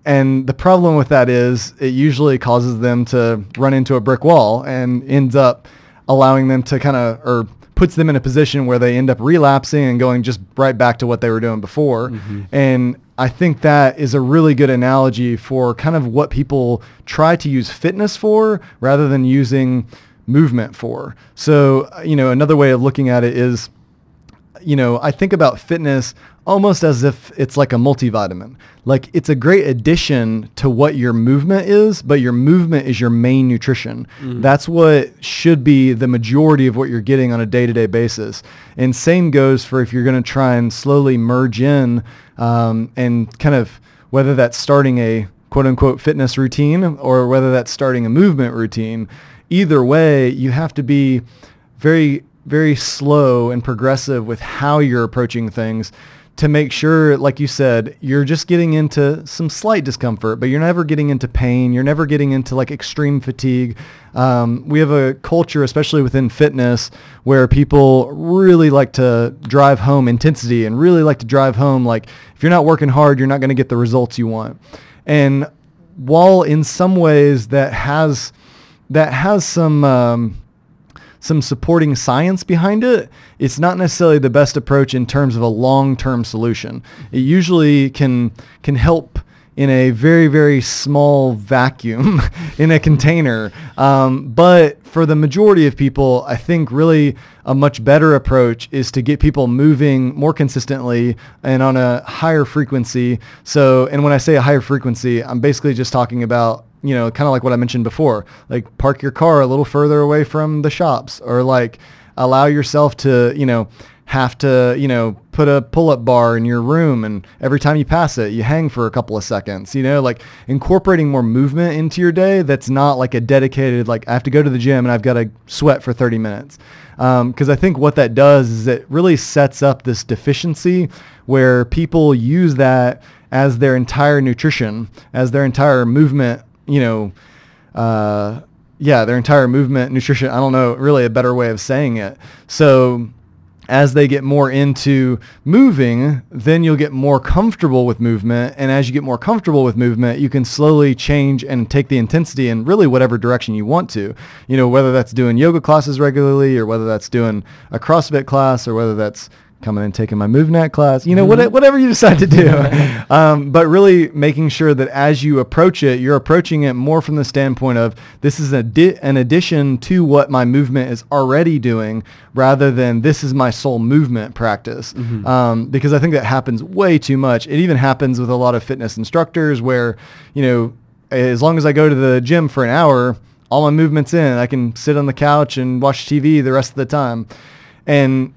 and the problem with that is it usually causes them to run into a brick wall and ends up allowing them to kind of, or puts them in a position where they end up relapsing and going just right back to what they were doing before. Mm-hmm. And I think that is a really good analogy for kind of what people try to use fitness for rather than using movement for. So, uh, you know, another way of looking at it is you know, I think about fitness almost as if it's like a multivitamin. Like it's a great addition to what your movement is, but your movement is your main nutrition. That's what should be the majority of what you're getting on a day-to-day basis. And same goes for if you're going to try and slowly merge in um, and kind of whether that's starting a quote unquote fitness routine or whether that's starting a movement routine. Either way, you have to be very very slow and progressive with how you're approaching things to make sure like you said you're just getting into some slight discomfort but you're never getting into pain. You're never getting into like extreme fatigue. Um, we have a culture especially within fitness where people really like to drive home intensity and really like to drive home like if you're not working hard you're not going to get the results you want. And while in some ways that has that has some um, some supporting science behind it, it's not necessarily the best approach in terms of a long-term solution. It usually can can help in a very very small vacuum in a container, um, but for the majority of people, I think really a much better approach is to get people moving more consistently and on a higher frequency. So, and when I say a higher frequency, I'm basically just talking about you know, kind of like what I mentioned before, like park your car a little further away from the shops or like allow yourself to, you know, have to, you know, put a pull-up bar in your room and every time you pass it, you hang for a couple of seconds, you know, like incorporating more movement into your day that's not like a dedicated, like I have to go to the gym and I've got to sweat for 30 minutes. Um, because I think what that does is it really sets up this deficiency where people use that as their entire nutrition, as their entire movement you know, uh, yeah, their entire movement, nutrition. I don't know really a better way of saying it. So as they get more into moving, then you'll get more comfortable with movement. And as you get more comfortable with movement, you can slowly change and take the intensity in really whatever direction you want to. You know, whether that's doing yoga classes regularly or whether that's doing a CrossFit class or whether that's coming and taking my MovNat class, you know, what, whatever you decide to do. um, but really making sure that as you approach it, you're approaching it more from the standpoint of this is a di- an addition to what my movement is already doing rather than this is my sole movement practice. Um, because I think that happens way too much. It even happens with a lot of fitness instructors where, you know, as long as I go to the gym for an hour, all my movements in, I can sit on the couch and watch TV the rest of the time. And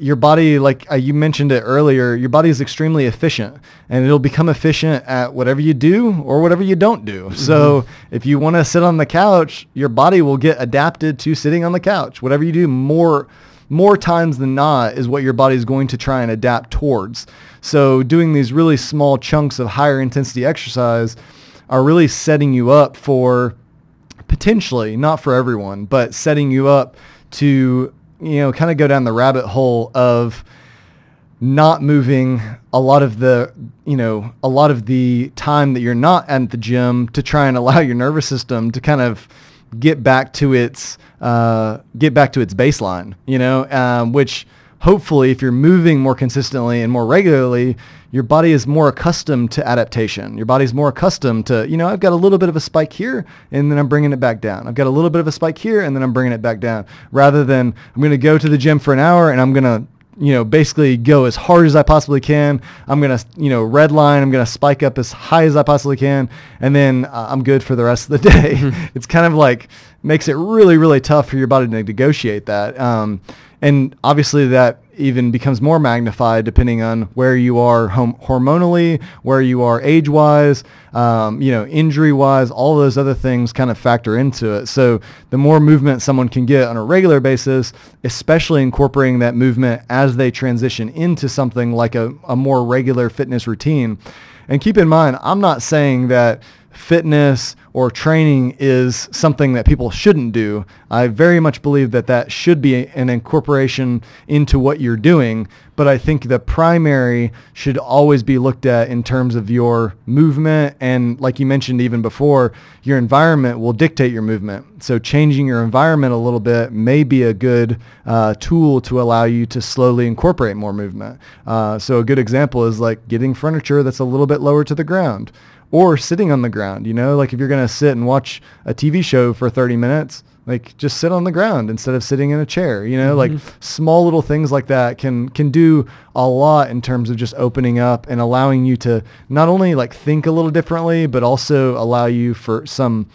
your body, like uh, you mentioned it earlier, your body is extremely efficient and it'll become efficient at whatever you do or whatever you don't do. So if you want to sit on the couch, your body will get adapted to sitting on the couch. Whatever you do more more times than not is what your body is going to try and adapt towards. So doing these really small chunks of higher intensity exercise are really setting you up for potentially, not for everyone, but setting you up to, you know, kind of go down the rabbit hole of not moving a lot of the, you know, a lot of the time that you're not at the gym to try and allow your nervous system to kind of get back to its, uh, get back to its baseline, you know, um, which hopefully if you're moving more consistently and more regularly, your body is more accustomed to adaptation. Your body's more accustomed to, you know, I've got a little bit of a spike here and then I'm bringing it back down. I've got a little bit of a spike here and then I'm bringing it back down rather than I'm going to go to the gym for an hour and I'm going to you know, basically go as hard as I possibly can. I'm going to, you know, red line. I'm going to spike up as high as I possibly can. And then uh, I'm good for the rest of the day. it's kind of like makes it really, really tough for your body to negotiate that. Um, and obviously that even becomes more magnified depending on where you are hormonally, where you are age-wise, um, you know, injury-wise, all those other things kind of factor into it. So the more movement someone can get on a regular basis, especially incorporating that movement as they transition into something like a, a more regular fitness routine. And keep in mind, I'm not saying that fitness or training is something that people shouldn't do. I very much believe that that should be an incorporation into what you're doing, but I think the primary should always be looked at in terms of your movement and like you mentioned even before, your environment will dictate your movement. So changing your environment a little bit may be a good uh, tool to allow you to slowly incorporate more movement. Uh, so a good example is like getting furniture that's a little bit lower to the ground or sitting on the ground, you know, like if you're going to sit and watch a TV show for 30 minutes, like just sit on the ground instead of sitting in a chair, you know, mm-hmm. like small little things like that can, can do a lot in terms of just opening up and allowing you to not only like think a little differently, but also allow you for some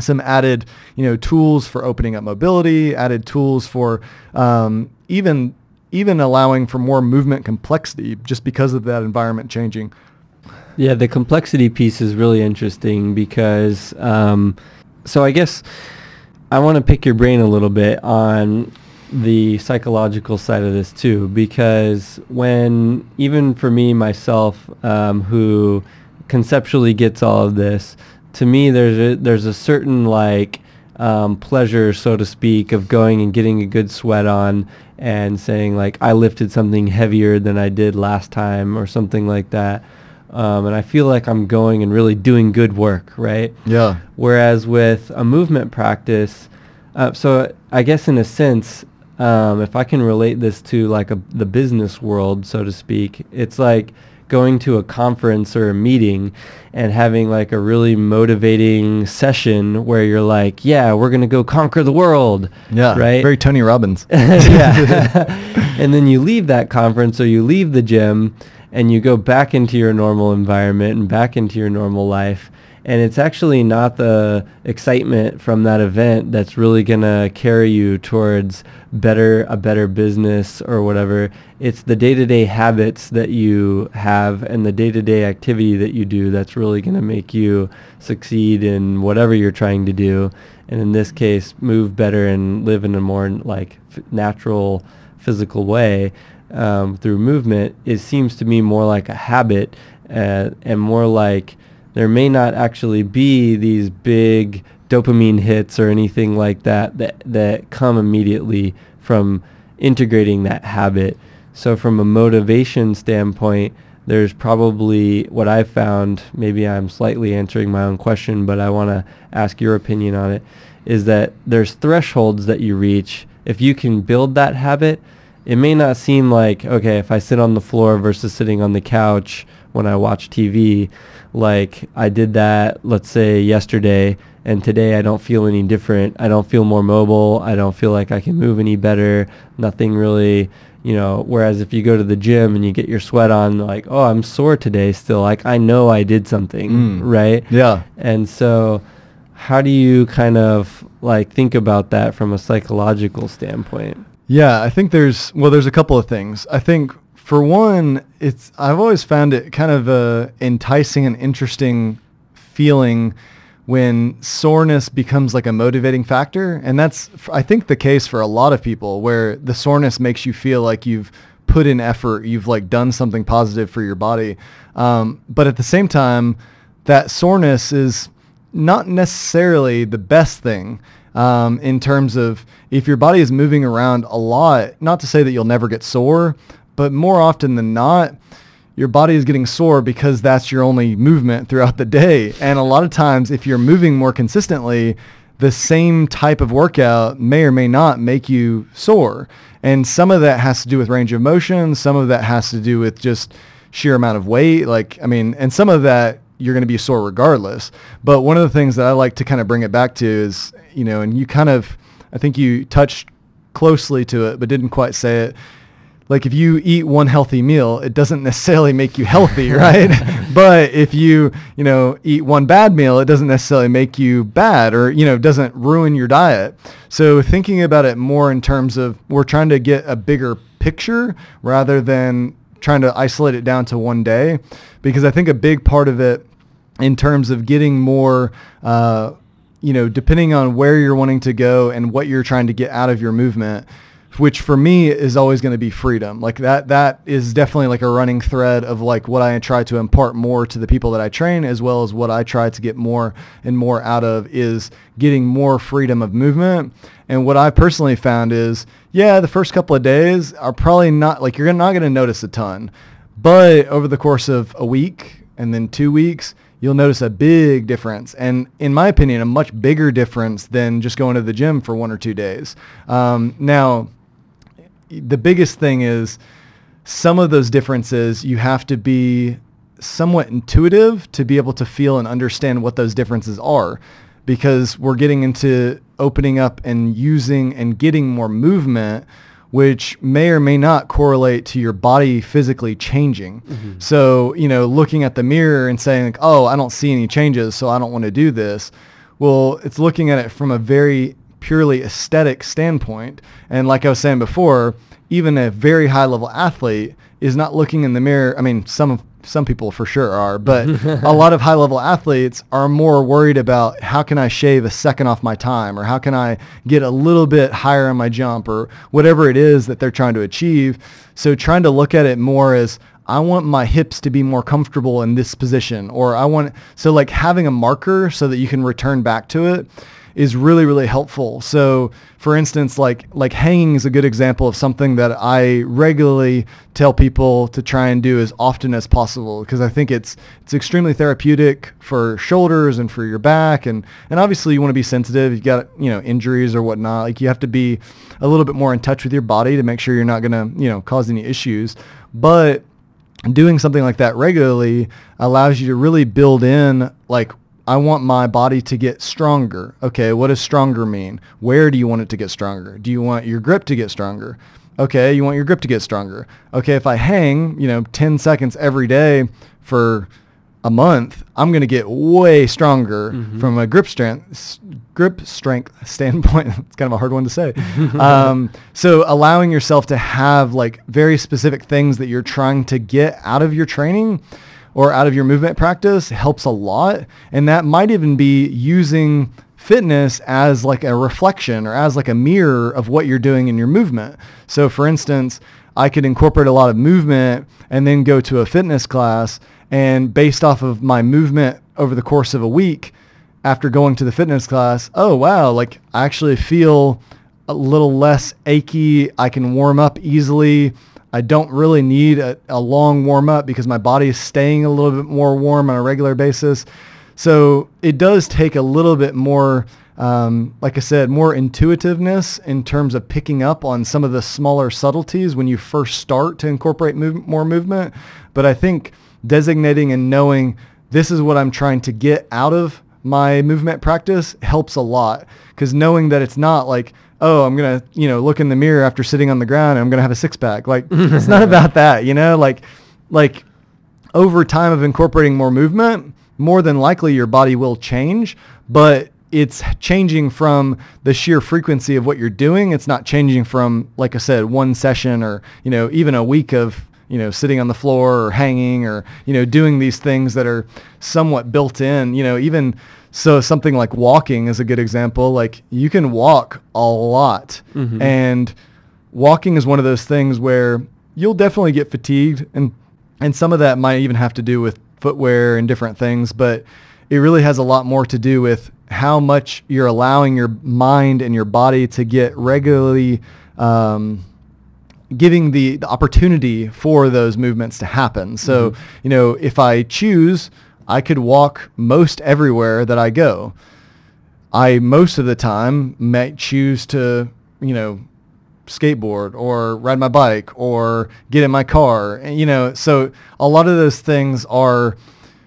some added, you know, tools for opening up mobility, added tools for um, even even allowing for more movement complexity just because of that environment changing. Yeah, the complexity piece is really interesting because, um, so I guess I want to pick your brain a little bit on the psychological side of this too, because when even for me myself, um, who conceptually gets all of this, to me there's a, there's a certain like um, pleasure, so to speak, of going and getting a good sweat on and saying like I lifted something heavier than I did last time or something like that um, and I feel like I'm going and really doing good work, right? Yeah. Whereas with a movement practice, uh, so I guess in a sense, um, if I can relate this to like a, the business world, so to speak, it's like going to a conference or a meeting and having like a really motivating session where you're like, yeah, we're going to go conquer the world. Yeah. Right. Very Tony Robbins. yeah. and then you leave that conference or you leave the gym and you go back into your normal environment and back into your normal life and it's actually not the excitement from that event that's really going to carry you towards better a better business or whatever. It's the day-to-day habits that you have and the day-to-day activity that you do that's really going to make you succeed in whatever you're trying to do and in this case move better and live in a more like f- natural physical way um, through movement, it seems to me more like a habit uh, and more like there may not actually be these big dopamine hits or anything like that that, that come immediately from integrating that habit. So from a motivation standpoint, there's probably what I've found, maybe I'm slightly answering my own question, but I want to ask your opinion on it, is that there's thresholds that you reach. If you can build that habit, it may not seem like okay if I sit on the floor versus sitting on the couch when I watch TV, like I did that let's say yesterday and today I don't feel any different. I don't feel more mobile. I don't feel like I can move any better. Nothing really, you know, whereas if you go to the gym and you get your sweat on like, "Oh, I'm sore today still." Like I know I did something, mm. right? Yeah. And so how do you kind of like think about that from a psychological standpoint? Yeah, I think there's well, there's a couple of things. I think for one, it's I've always found it kind of a enticing and interesting feeling when soreness becomes like a motivating factor, and that's I think the case for a lot of people where the soreness makes you feel like you've put in effort, you've like done something positive for your body, um, but at the same time, that soreness is not necessarily the best thing um, in terms of if your body is moving around a lot, not to say that you'll never get sore, but more often than not, your body is getting sore because that's your only movement throughout the day. And a lot of times, if you're moving more consistently, the same type of workout may or may not make you sore. And some of that has to do with range of motion. Some of that has to do with just sheer amount of weight. Like, I mean, and some of that you're going to be sore regardless. But one of the things that I like to kind of bring it back to is, you know, and you kind of, I think you touched closely to it, but didn't quite say it. Like if you eat one healthy meal, it doesn't necessarily make you healthy, right? but if you, you know, eat one bad meal, it doesn't necessarily make you bad or, you know, doesn't ruin your diet. So thinking about it more in terms of we're trying to get a bigger picture rather than trying to isolate it down to one day because I think a big part of it in terms of getting more, uh, you know, depending on where you're wanting to go and what you're trying to get out of your movement, which for me is always going to be freedom. Like that, that is definitely like a running thread of like what I try to impart more to the people that I train, as well as what I try to get more and more out of is getting more freedom of movement. And what I personally found is, yeah, the first couple of days are probably not like you're not going to notice a ton, but over the course of a week and then two weeks, you'll notice a big difference. And in my opinion, a much bigger difference than just going to the gym for one or two days. Um, now, the biggest thing is some of those differences you have to be somewhat intuitive to be able to feel and understand what those differences are because we're getting into opening up and using and getting more movement which may or may not correlate to your body physically changing. Mm-hmm. So, you know, looking at the mirror and saying, like, oh, I don't see any changes, so I don't want to do this. Well, it's looking at it from a very purely aesthetic standpoint. And like I was saying before, even a very high level athlete is not looking in the mirror. I mean, some of some people for sure are, but a lot of high level athletes are more worried about how can I shave a second off my time or how can I get a little bit higher on my jump or whatever it is that they're trying to achieve. So trying to look at it more as I want my hips to be more comfortable in this position or I want so like having a marker so that you can return back to it is really really helpful. So for instance, like like hanging is a good example of something that I regularly tell people to try and do as often as possible because I think it's it's extremely therapeutic for shoulders and for your back and and obviously you want to be sensitive. You've got you know injuries or whatnot. Like you have to be a little bit more in touch with your body to make sure you're not gonna you know cause any issues. But doing something like that regularly allows you to really build in like I want my body to get stronger. Okay, what does stronger mean? Where do you want it to get stronger? Do you want your grip to get stronger? Okay, you want your grip to get stronger. Okay, if I hang, you know, 10 seconds every day for a month, I'm going to get way stronger mm-hmm. from a grip strength grip strength standpoint. it's kind of a hard one to say. um, so allowing yourself to have like very specific things that you're trying to get out of your training or out of your movement practice helps a lot. And that might even be using fitness as like a reflection or as like a mirror of what you're doing in your movement. So for instance, I could incorporate a lot of movement and then go to a fitness class and based off of my movement over the course of a week after going to the fitness class, oh wow, like I actually feel a little less achy. I can warm up easily. I don't really need a, a long warm up because my body is staying a little bit more warm on a regular basis. So it does take a little bit more, um, like I said, more intuitiveness in terms of picking up on some of the smaller subtleties when you first start to incorporate move, more movement. But I think designating and knowing this is what I'm trying to get out of my movement practice helps a lot because knowing that it's not like oh, I'm gonna, you know, look in the mirror after sitting on the ground and I'm gonna have a six pack. Like it's not about that, you know, like like over time of incorporating more movement, more than likely your body will change, but it's changing from the sheer frequency of what you're doing. It's not changing from, like I said, one session or, you know, even a week of, you know, sitting on the floor or hanging or, you know, doing these things that are somewhat built in, you know, even so something like walking is a good example. Like you can walk a lot mm-hmm. and walking is one of those things where you'll definitely get fatigued and and some of that might even have to do with footwear and different things, but it really has a lot more to do with how much you're allowing your mind and your body to get regularly um, giving the, the opportunity for those movements to happen. So, mm-hmm. you know, if I choose I could walk most everywhere that I go. I most of the time might choose to, you know, skateboard or ride my bike or get in my car. And, you know, so a lot of those things are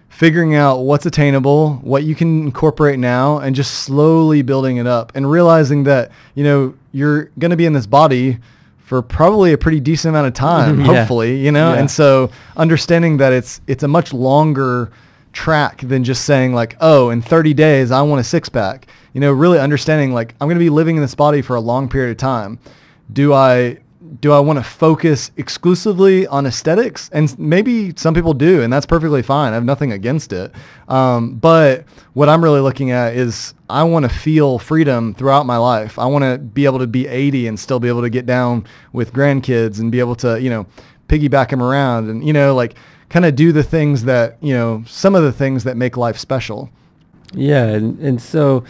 figuring out what's attainable, what you can incorporate now, and just slowly building it up and realizing that, you know, you're going to be in this body for probably a pretty decent amount of time, Yeah. hopefully, you know? Yeah. And so understanding that it's, it's a much longer track than just saying like, oh, in 30 days, I want a six pack, you know, really understanding like, I'm going to be living in this body for a long period of time. Do I, do I want to focus exclusively on aesthetics? And maybe some people do, and that's perfectly fine. I have nothing against it. Um, but what I'm really looking at is I want to feel freedom throughout my life. I want to be able to be 80 and still be able to get down with grandkids and be able to, you know, piggyback them around and, you know, like kind of do the things that, you know, some of the things that make life special. Yeah, and, and so,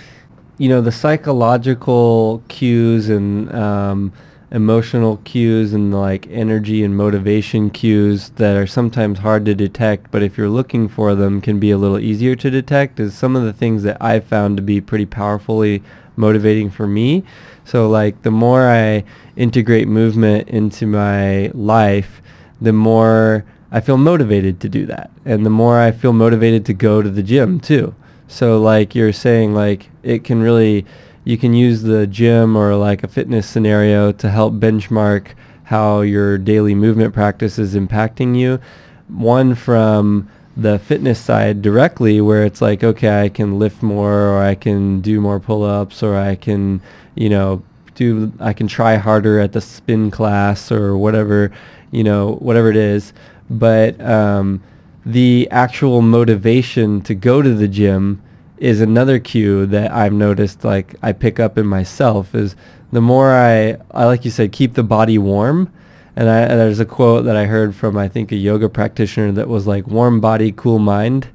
you know, the psychological cues and um, emotional cues and like energy and motivation cues that are sometimes hard to detect, but if you're looking for them, can be a little easier to detect. Is some of the things that I've found to be pretty powerfully motivating for me. So, like, the more I integrate movement into my life, the more I feel motivated to do that. And the more I feel motivated to go to the gym too. So like you're saying like it can really you can use the gym or like a fitness scenario to help benchmark how your daily movement practice is impacting you. One from the fitness side directly where it's like okay I can lift more or I can do more pull-ups or I can you know do I can try harder at the spin class or whatever you know whatever it is but um, the actual motivation to go to the gym is another cue that I've noticed like I pick up in myself is the more I, I like you said, keep the body warm. And, I, and there's a quote that I heard from I think a yoga practitioner that was like warm body, cool mind.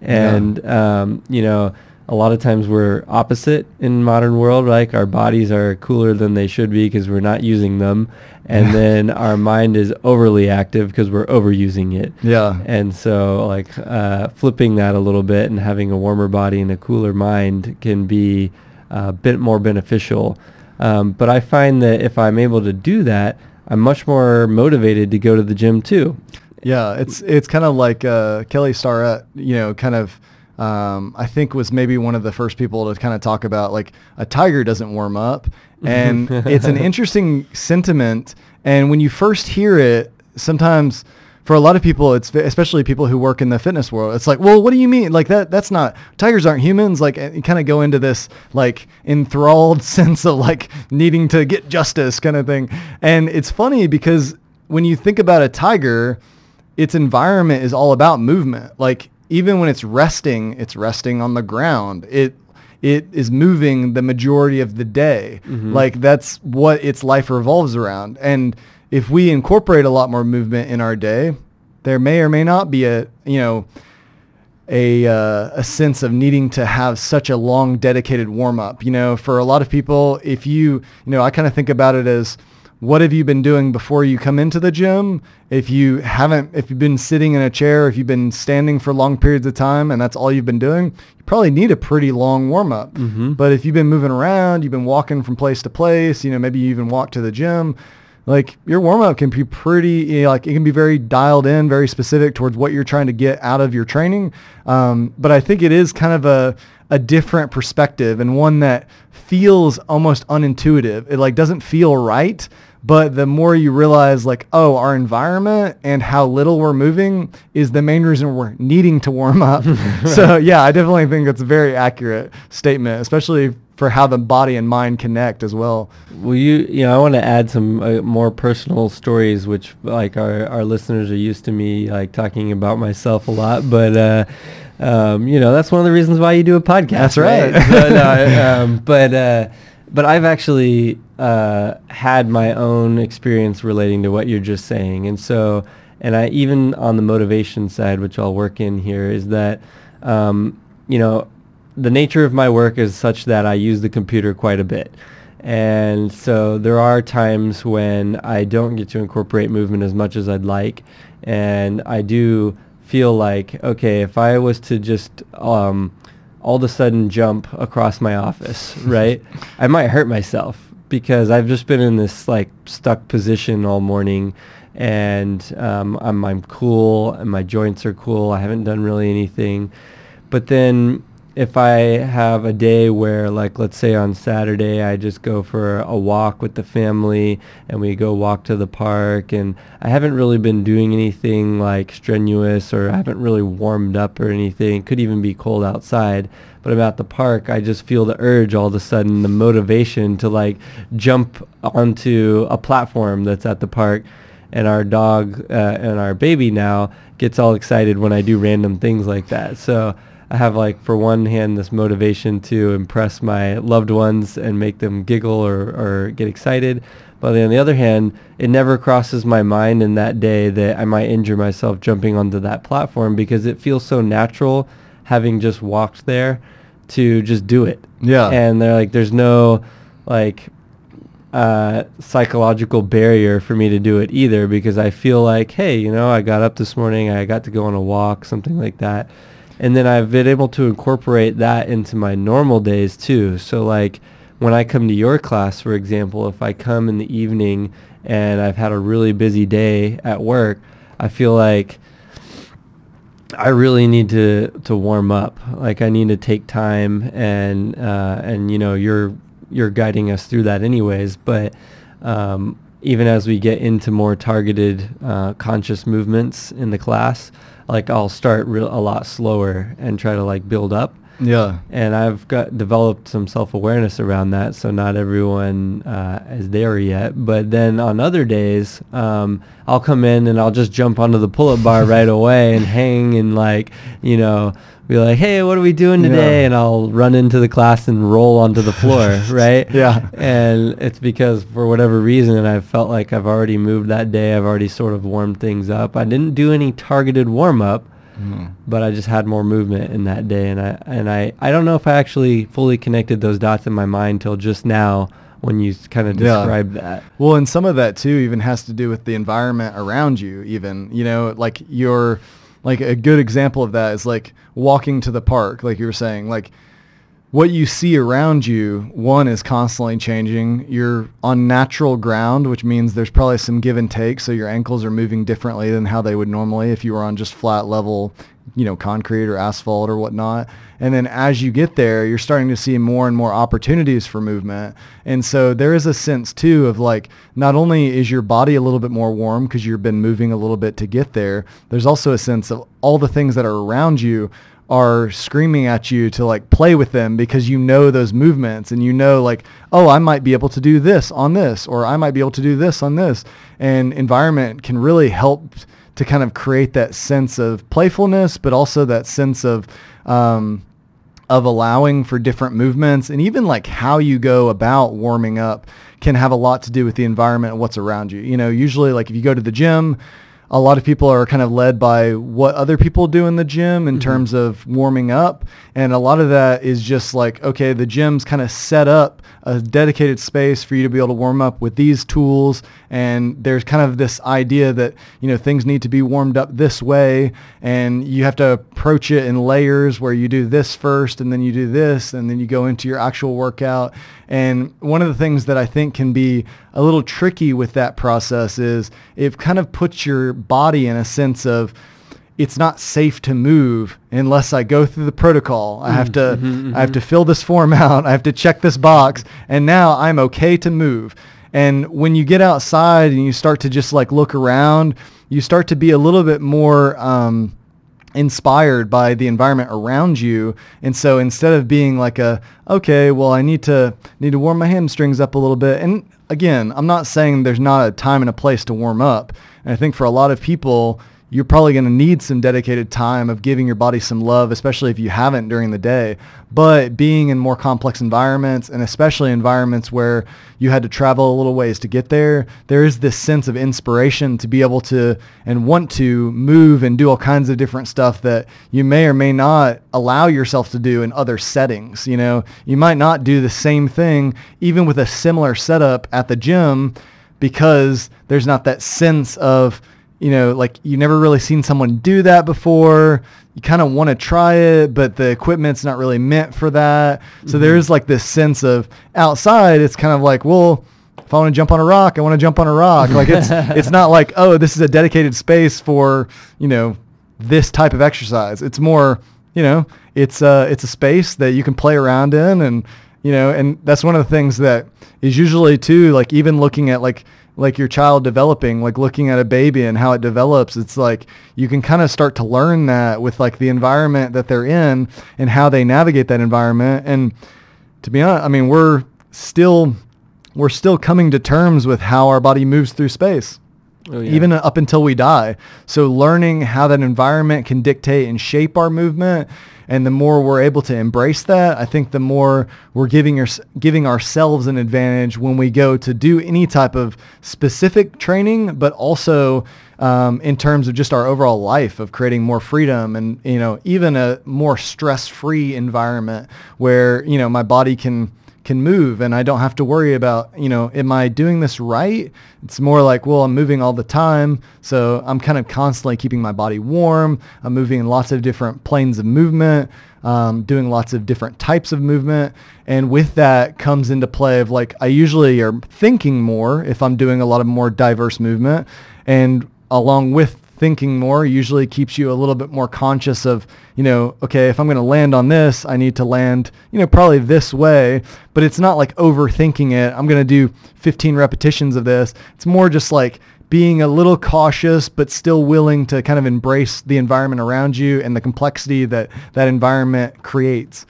And um, you know, a lot of times we're opposite in modern world. Like our bodies are cooler than they should be because we're not using them, and then our mind is overly active because we're overusing it. Yeah. And so, like uh, flipping that a little bit and having a warmer body and a cooler mind can be a bit more beneficial. Um, but I find that if I'm able to do that, I'm much more motivated to go to the gym too. Yeah, it's it's kind of like uh, Kelly Starrett, you know, kind of. Um, I think was maybe one of the first people to kind of talk about like a tiger doesn't warm up, and it's an interesting sentiment. And when you first hear it, sometimes for a lot of people, it's especially people who work in the fitness world. It's like, well, what do you mean? Like that? That's not tigers aren't humans. Like you kind of go into this like enthralled sense of like needing to get justice kind of thing. And it's funny because when you think about a tiger, its environment is all about movement. Like even when it's resting, it's resting on the ground. It it is moving the majority of the day. Like that's what its life revolves around. And if we incorporate a lot more movement in our day, there may or may not be a you know a uh, a sense of needing to have such a long dedicated warm up. You know, for a lot of people, if you you know, I kind of think about it as what have you been doing before you come into the gym? If you haven't, if you've been sitting in a chair, if you've been standing for long periods of time and that's all you've been doing, you probably need a pretty long warm up. But if you've been moving around, you've been walking from place to place, you know, maybe you even walk to the gym, like your warm up can be pretty, you know, like it can be very dialed in, very specific towards what you're trying to get out of your training. Um, but I think it is kind of a, a different perspective and one that feels almost unintuitive. It like doesn't feel right. But the more you realize like, oh, our environment and how little we're moving is the main reason we're needing to warm up. so yeah, I definitely think that's a very accurate statement, especially for how the body and mind connect as well. Well, you you know, I want to add some uh, more personal stories, which like our our listeners are used to me like talking about myself a lot, but. uh um, you know that's one of the reasons why you do a podcast. That's right. So, no, um, but uh, but I've actually uh, had my own experience relating to what you're just saying, and so and I even on the motivation side, which I'll work in here, is that um, you know the nature of my work is such that I use the computer quite a bit. And so there are times when I don't get to incorporate movement as much as I'd like. And I do feel like, okay, if I was to just um, all of a sudden jump across my office, right? I might hurt myself because I've just been in this like stuck position all morning and um, I'm, I'm cool and my joints are cool. I haven't done really anything. But then if I have a day where, like, let's say on Saturday, I just go for a walk with the family and we go walk to the park, and I haven't really been doing anything like strenuous or I haven't really warmed up or anything. It could even be cold outside, but I'm the park. I just feel the urge all of a sudden, the motivation to like jump onto a platform that's at the park. And our dog uh, and our baby now gets all excited when I do random things like that. So I have like for one hand this motivation to impress my loved ones and make them giggle or, or get excited. But on the other hand, it never crosses my mind in that day that I might injure myself jumping onto that platform because it feels so natural having just walked there to just do it. Yeah. And they're like, there's no like uh, psychological barrier for me to do it either because I feel like, hey, you know, I got up this morning, I got to go on a walk, something like that and then I've been able to incorporate that into my normal days too. So like when I come to your class, for example, if I come in the evening and I've had a really busy day at work, I feel like I really need to to warm up. Like I need to take time and uh, and you know you're you're guiding us through that anyways. But um, even as we get into more targeted uh, conscious movements in the class, like I'll start real, a lot slower and try to like build up. Yeah. And I've got developed some self-awareness around that, so not everyone uh, is there yet. But then on other days, um, I'll come in and I'll just jump onto the pull-up bar right away and hang and like, you know, be like, hey, what are we doing today? Yeah. And I'll run into the class and roll onto the floor, right? Yeah. And it's because for whatever reason, I felt like I've already moved that day. I've already sort of warmed things up. I didn't do any targeted warm-up Mm. But I just had more movement in that day, and I and I I don't know if I actually fully connected those dots in my mind till just now when you kind of described yeah. that. Well, and some of that too even has to do with the environment around you. Even you know, like your like a good example of that is like walking to the park, like you were saying, like what you see around you, one is constantly changing. You're on natural ground, which means there's probably some give and take. So your ankles are moving differently than how they would normally if you were on just flat level, you know, concrete or asphalt or whatnot. And then as you get there, you're starting to see more and more opportunities for movement. And so there is a sense too of like, not only is your body a little bit more warm because you've been moving a little bit to get there, there's also a sense of all the things that are around you are screaming at you to like play with them because you know those movements and you know like oh I might be able to do this on this or I might be able to do this on this. And environment can really help to kind of create that sense of playfulness but also that sense of um, of allowing for different movements. And even like how you go about warming up can have a lot to do with the environment and what's around you. You know usually like if you go to the gym a lot of people are kind of led by what other people do in the gym in mm-hmm. terms of warming up. And a lot of that is just like, okay, the gym's kind of set up a dedicated space for you to be able to warm up with these tools. And there's kind of this idea that, you know, things need to be warmed up this way. And you have to approach it in layers where you do this first and then you do this and then you go into your actual workout. And one of the things that I think can be a little tricky with that process is it kind of puts your body in a sense of it's not safe to move unless I go through the protocol. I have to mm-hmm, mm-hmm. I have to fill this form out. I have to check this box and now I'm okay to move. And when you get outside and you start to just like look around, you start to be a little bit more um, inspired by the environment around you. And so instead of being like a, okay, well, I need to need to warm my hamstrings up a little bit. And again, I'm not saying there's not a time and a place to warm up. And I think for a lot of people, you're probably going to need some dedicated time of giving your body some love, especially if you haven't during the day. But being in more complex environments and especially environments where you had to travel a little ways to get there, there is this sense of inspiration to be able to and want to move and do all kinds of different stuff that you may or may not allow yourself to do in other settings. You know, you might not do the same thing even with a similar setup at the gym because there's not that sense of you know, like you never really seen someone do that before. you kind of want to try it, but the equipment's not really meant for that. So Mhm. there's like this sense of outside, it's kind of like, well, if I want to jump on a rock, I want to jump on a rock. Like it's it's not like, oh, this is a dedicated space for, you know, this type of exercise. It's more, you know, it's uh it's a space that you can play around in and you know, and that's one of the things that is usually too like even looking at like like your child developing, like looking at a baby and how it develops, it's like you can kind of start to learn that with like the environment that they're in and how they navigate that environment. And to be honest, I mean, we're still we're still coming to terms with how our body moves through space. Oh, yeah. Even up until we die. So learning how that environment can dictate and shape our movement and the more we're able to embrace that, I think the more we're giving giving ourselves an advantage when we go to do any type of specific training, but also um, in terms of just our overall life of creating more freedom and you know even a more stress-free environment where you know my body can can move and I don't have to worry about, you know, am I doing this right? It's more like, well, I'm moving all the time. So I'm kind of constantly keeping my body warm. I'm moving in lots of different planes of movement, um, doing lots of different types of movement. And with that comes into play of like, I usually are thinking more if I'm doing a lot of more diverse movement. And along with thinking more usually keeps you a little bit more conscious of, you know, okay, if I'm going to land on this, I need to land, you know, probably this way, but it's not like overthinking it. I'm going to do 15 repetitions of this. It's more just like being a little cautious, but still willing to kind of embrace the environment around you and the complexity that that environment creates.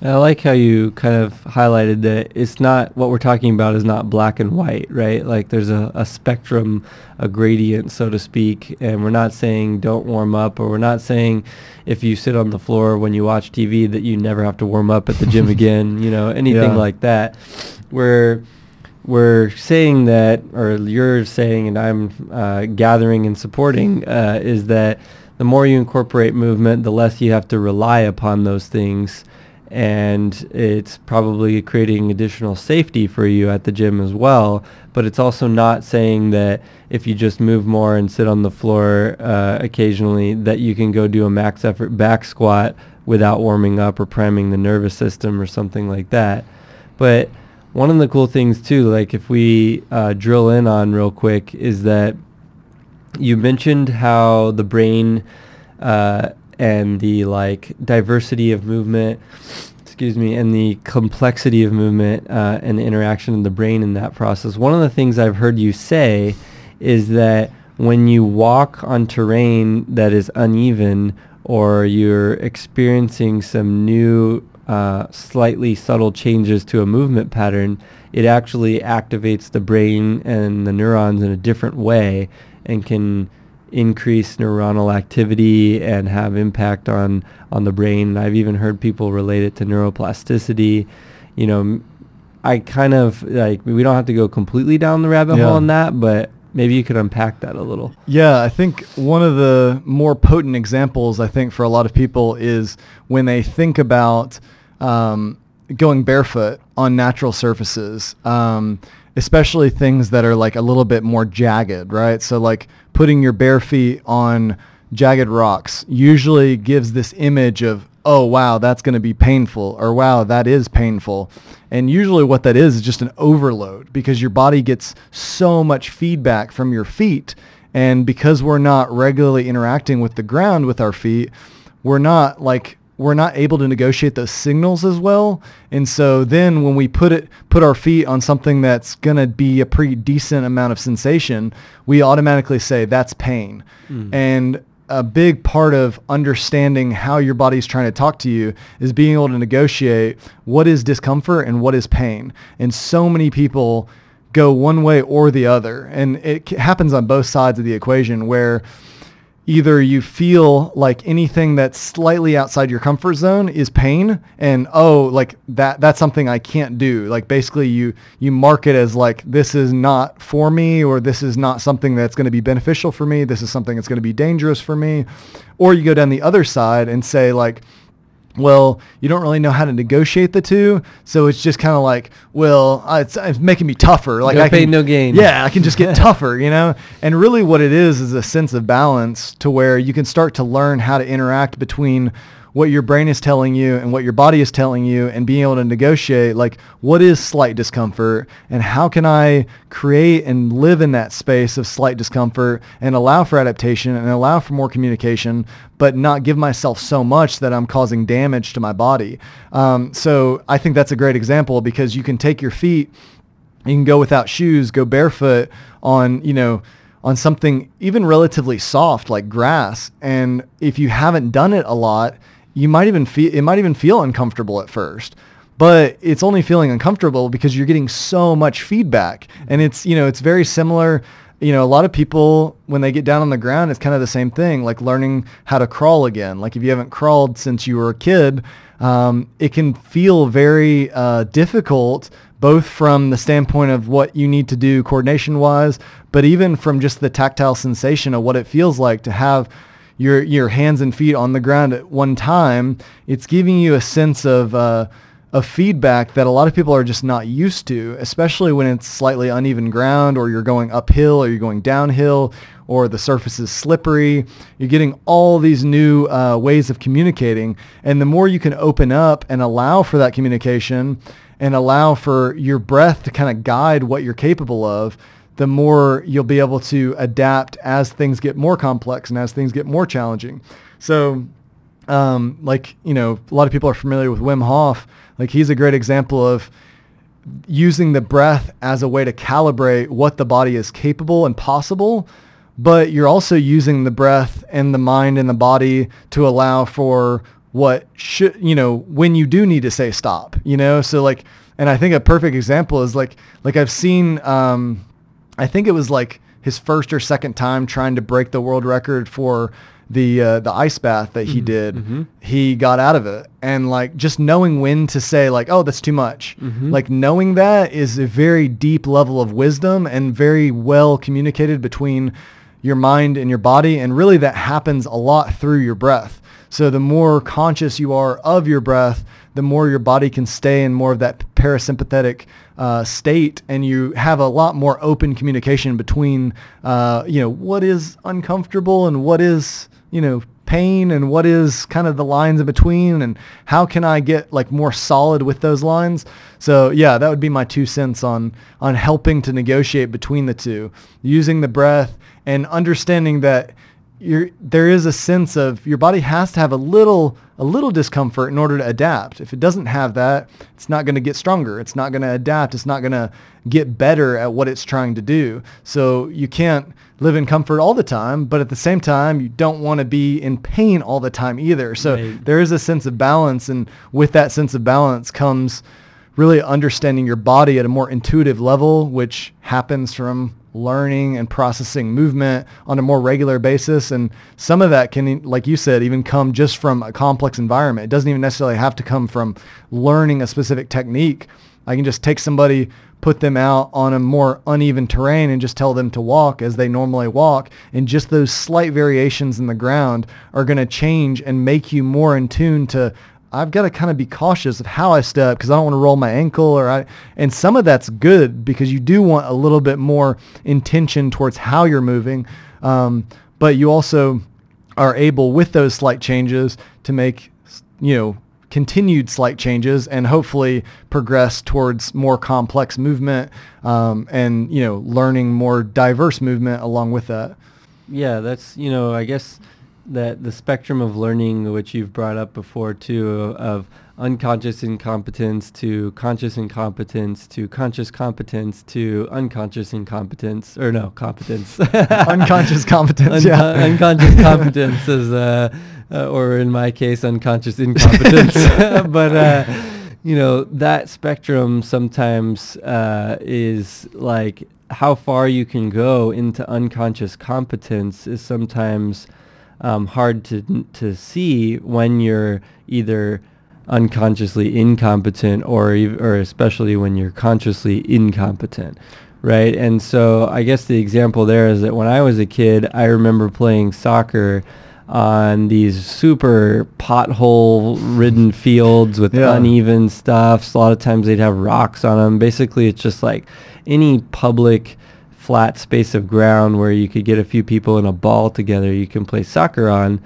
I like how you kind of highlighted that it's not what we're talking about is not black and white, right? Like there's a, a spectrum, a gradient, so to speak, and we're not saying don't warm up, or we're not saying if you sit on the floor when you watch TV that you never have to warm up at the gym again, you know, anything Yeah. like that. We're we're saying that, or you're saying, and I'm uh, gathering and supporting, uh, is that the more you incorporate movement, the less you have to rely upon those things and it's probably creating additional safety for you at the gym as well. But it's also not saying that if you just move more and sit on the floor uh, occasionally, that you can go do a max effort back squat without warming up or priming the nervous system or something like that. But one of the cool things too, like if we uh, drill in on real quick, is that you mentioned how the brain uh, and the like diversity of movement excuse me and the complexity of movement uh, and the interaction of the brain in that process. One of the things i've heard you say is that when you walk on terrain that is uneven or you're experiencing some new uh, slightly subtle changes to a movement pattern it actually activates the brain and the neurons in a different way and can increase neuronal activity and have impact on on the brain. I've even heard people relate it to neuroplasticity. You know, I kind of like we don't have to go completely down the rabbit Yeah. hole on that, but maybe you could unpack that a little. Yeah, I think one of the more potent examples, I think, for a lot of people is when they think about um, going barefoot on natural surfaces, um, especially things that are like a little bit more jagged, right? So like putting your bare feet on jagged rocks usually gives this image of, oh, wow, that's going to be painful, or wow, that is painful. And usually what that is is just an overload because your body gets so much feedback from your feet. And because we're not regularly interacting with the ground with our feet, we're not like we're not able to negotiate those signals as well. And so then when we put it put our feet on something that's going to be a pretty decent amount of sensation, we automatically say that's pain. Mm. And a big part of understanding how your body's trying to talk to you is being able to negotiate what is discomfort and what is pain. And so many people go one way or the other. And it happens on both sides of the equation where either you feel like anything that's slightly outside your comfort zone is pain and oh like that that's something I can't do. Like basically you you mark it as like this is not for me or this is not something that's going to be beneficial for me. This is something that's going to be dangerous for me. Or you go down the other side and say like well, you don't really know how to negotiate the two, so it's just kind of like, well, uh, it's, it's, making me tougher. Like no I pain, no gain. Yeah, I can just get tougher, you know. And really, what it is is a sense of balance to where you can start to learn how to interact between what your brain is telling you and what your body is telling you and being able to negotiate like what is slight discomfort and how can I create and live in that space of slight discomfort and allow for adaptation and allow for more communication but not give myself so much that I'm causing damage to my body. Um, so I think that's a great example because you can take your feet, you can go without shoes, go barefoot on, you know, on something even relatively soft like grass. And if you haven't done it a lot, you might even feel it might even feel uncomfortable at first but it's only feeling uncomfortable because you're getting so much feedback. And it's you know it's very similar you know a lot of people when they get down on the ground it's kind of the same thing like learning how to crawl again. Like if you haven't crawled since you were a kid um, it can feel very uh, difficult both from the standpoint of what you need to do coordination wise but even from just the tactile sensation of what it feels like to have your your hands and feet on the ground at one time, it's giving you a sense of uh, of feedback that a lot of people are just not used to, especially when it's slightly uneven ground or you're going uphill or you're going downhill or the surface is slippery. You're getting all these new uh, ways of communicating. And the more you can open up and allow for that communication and allow for your breath to kind of guide what you're capable of, the more you'll be able to adapt as things get more complex and as things get more challenging. So, um, like, you know, a lot of people are familiar with Wim Hof. Like, he's a great example of using the breath as a way to calibrate what the body is capable and possible. But you're also using the breath and the mind and the body to allow for what should, you know, when you do need to say stop, you know? So like, and I think a perfect example is like, like I've seen, um, I think it was like his first or second time trying to break the world record for the uh, the ice bath that he mm-hmm. did. Mm-hmm. He got out of it, and like just knowing when to say like, oh, that's too much. Mm-hmm. Like knowing that is a very deep level of wisdom and very well communicated between your mind and your body, and really that happens a lot through your breath. So the more conscious you are of your breath, the more your body can stay in more of that parasympathetic uh, state, and you have a lot more open communication between, uh, you know, what is uncomfortable and what is, you know, pain and what is kind of the lines in between and how can I get like more solid with those lines. So yeah, that would be my two cents on on helping to negotiate between the two, using the breath and understanding that you're, there is a sense of your body has to have a little a little discomfort in order to adapt. If it doesn't have that, it's not going to get stronger. It's not going to adapt. It's not going to get better at what it's trying to do. So you can't live in comfort all the time, but at the same time, you don't want to be in pain all the time either. So right. there is a sense of balance, and with that sense of balance comes really understanding your body at a more intuitive level, which happens from learning and processing movement on a more regular basis. And some of that can, like you said, even come just from a complex environment. It doesn't even necessarily have to come from learning a specific technique. I can just take somebody, put them out on a more uneven terrain and just tell them to walk as they normally walk. And just those slight variations in the ground are going to change and make you more in tune to I've got to kind of be cautious of how I step because I don't want to roll my ankle or I, and some of that's good because you do want a little bit more intention towards how you're moving. Um, but you also are able with those slight changes to make, you know, continued slight changes and hopefully progress towards more complex movement um, and, you know, learning more diverse movement along with that. Yeah, that's, you know, I guess that the spectrum of learning, which you've brought up before too, of unconscious incompetence to conscious incompetence to conscious competence to unconscious incompetence or no competence. Unconscious competence Un- yeah unconscious competence is uh, uh, or in my case unconscious incompetence. But uh, you know that spectrum sometimes uh, is like how far you can go into unconscious competence is sometimes um, hard to to see when you're either unconsciously incompetent or or especially when you're consciously incompetent right and so i guess the example there is that when i was a kid i remember playing soccer on these super pothole ridden fields with Yeah. uneven stuff. So a lot of times they'd have rocks on them. Basically, it's just like any public flat space of ground where you could get a few people in a ball together you can play soccer on.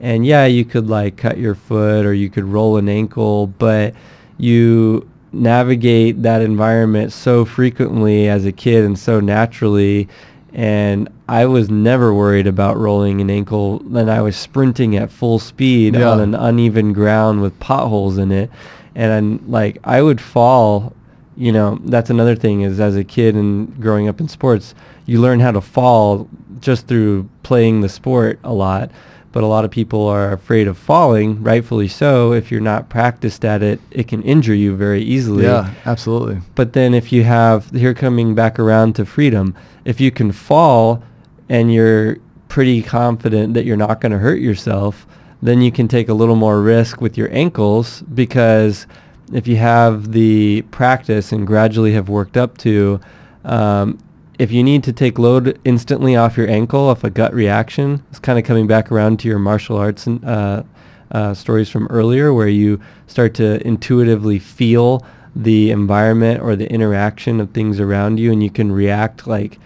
And yeah, you could like cut your foot or you could roll an ankle, but you navigate that environment so frequently as a kid and so naturally and I was never worried about rolling an ankle and I was sprinting at full speed Yeah. on an uneven ground with potholes in it and I'm, like I would fall you know that's another thing is as a kid and growing up in sports you learn how to fall just through playing the sport a lot. But a lot of people are afraid of falling rightfully so. If you're not practiced at it it can injure you very easily. Yeah, absolutely. but then if you have here coming back around to freedom, if you can fall and you're pretty confident that you're not going to hurt yourself, then you can take a little more risk with your ankles because if you have the practice and gradually have worked up to, um, if you need to take load instantly off your ankle off a gut reaction, it's kind of coming back around to your martial arts and uh, uh, stories from earlier where you start to intuitively feel the environment or the interaction of things around you and you can react like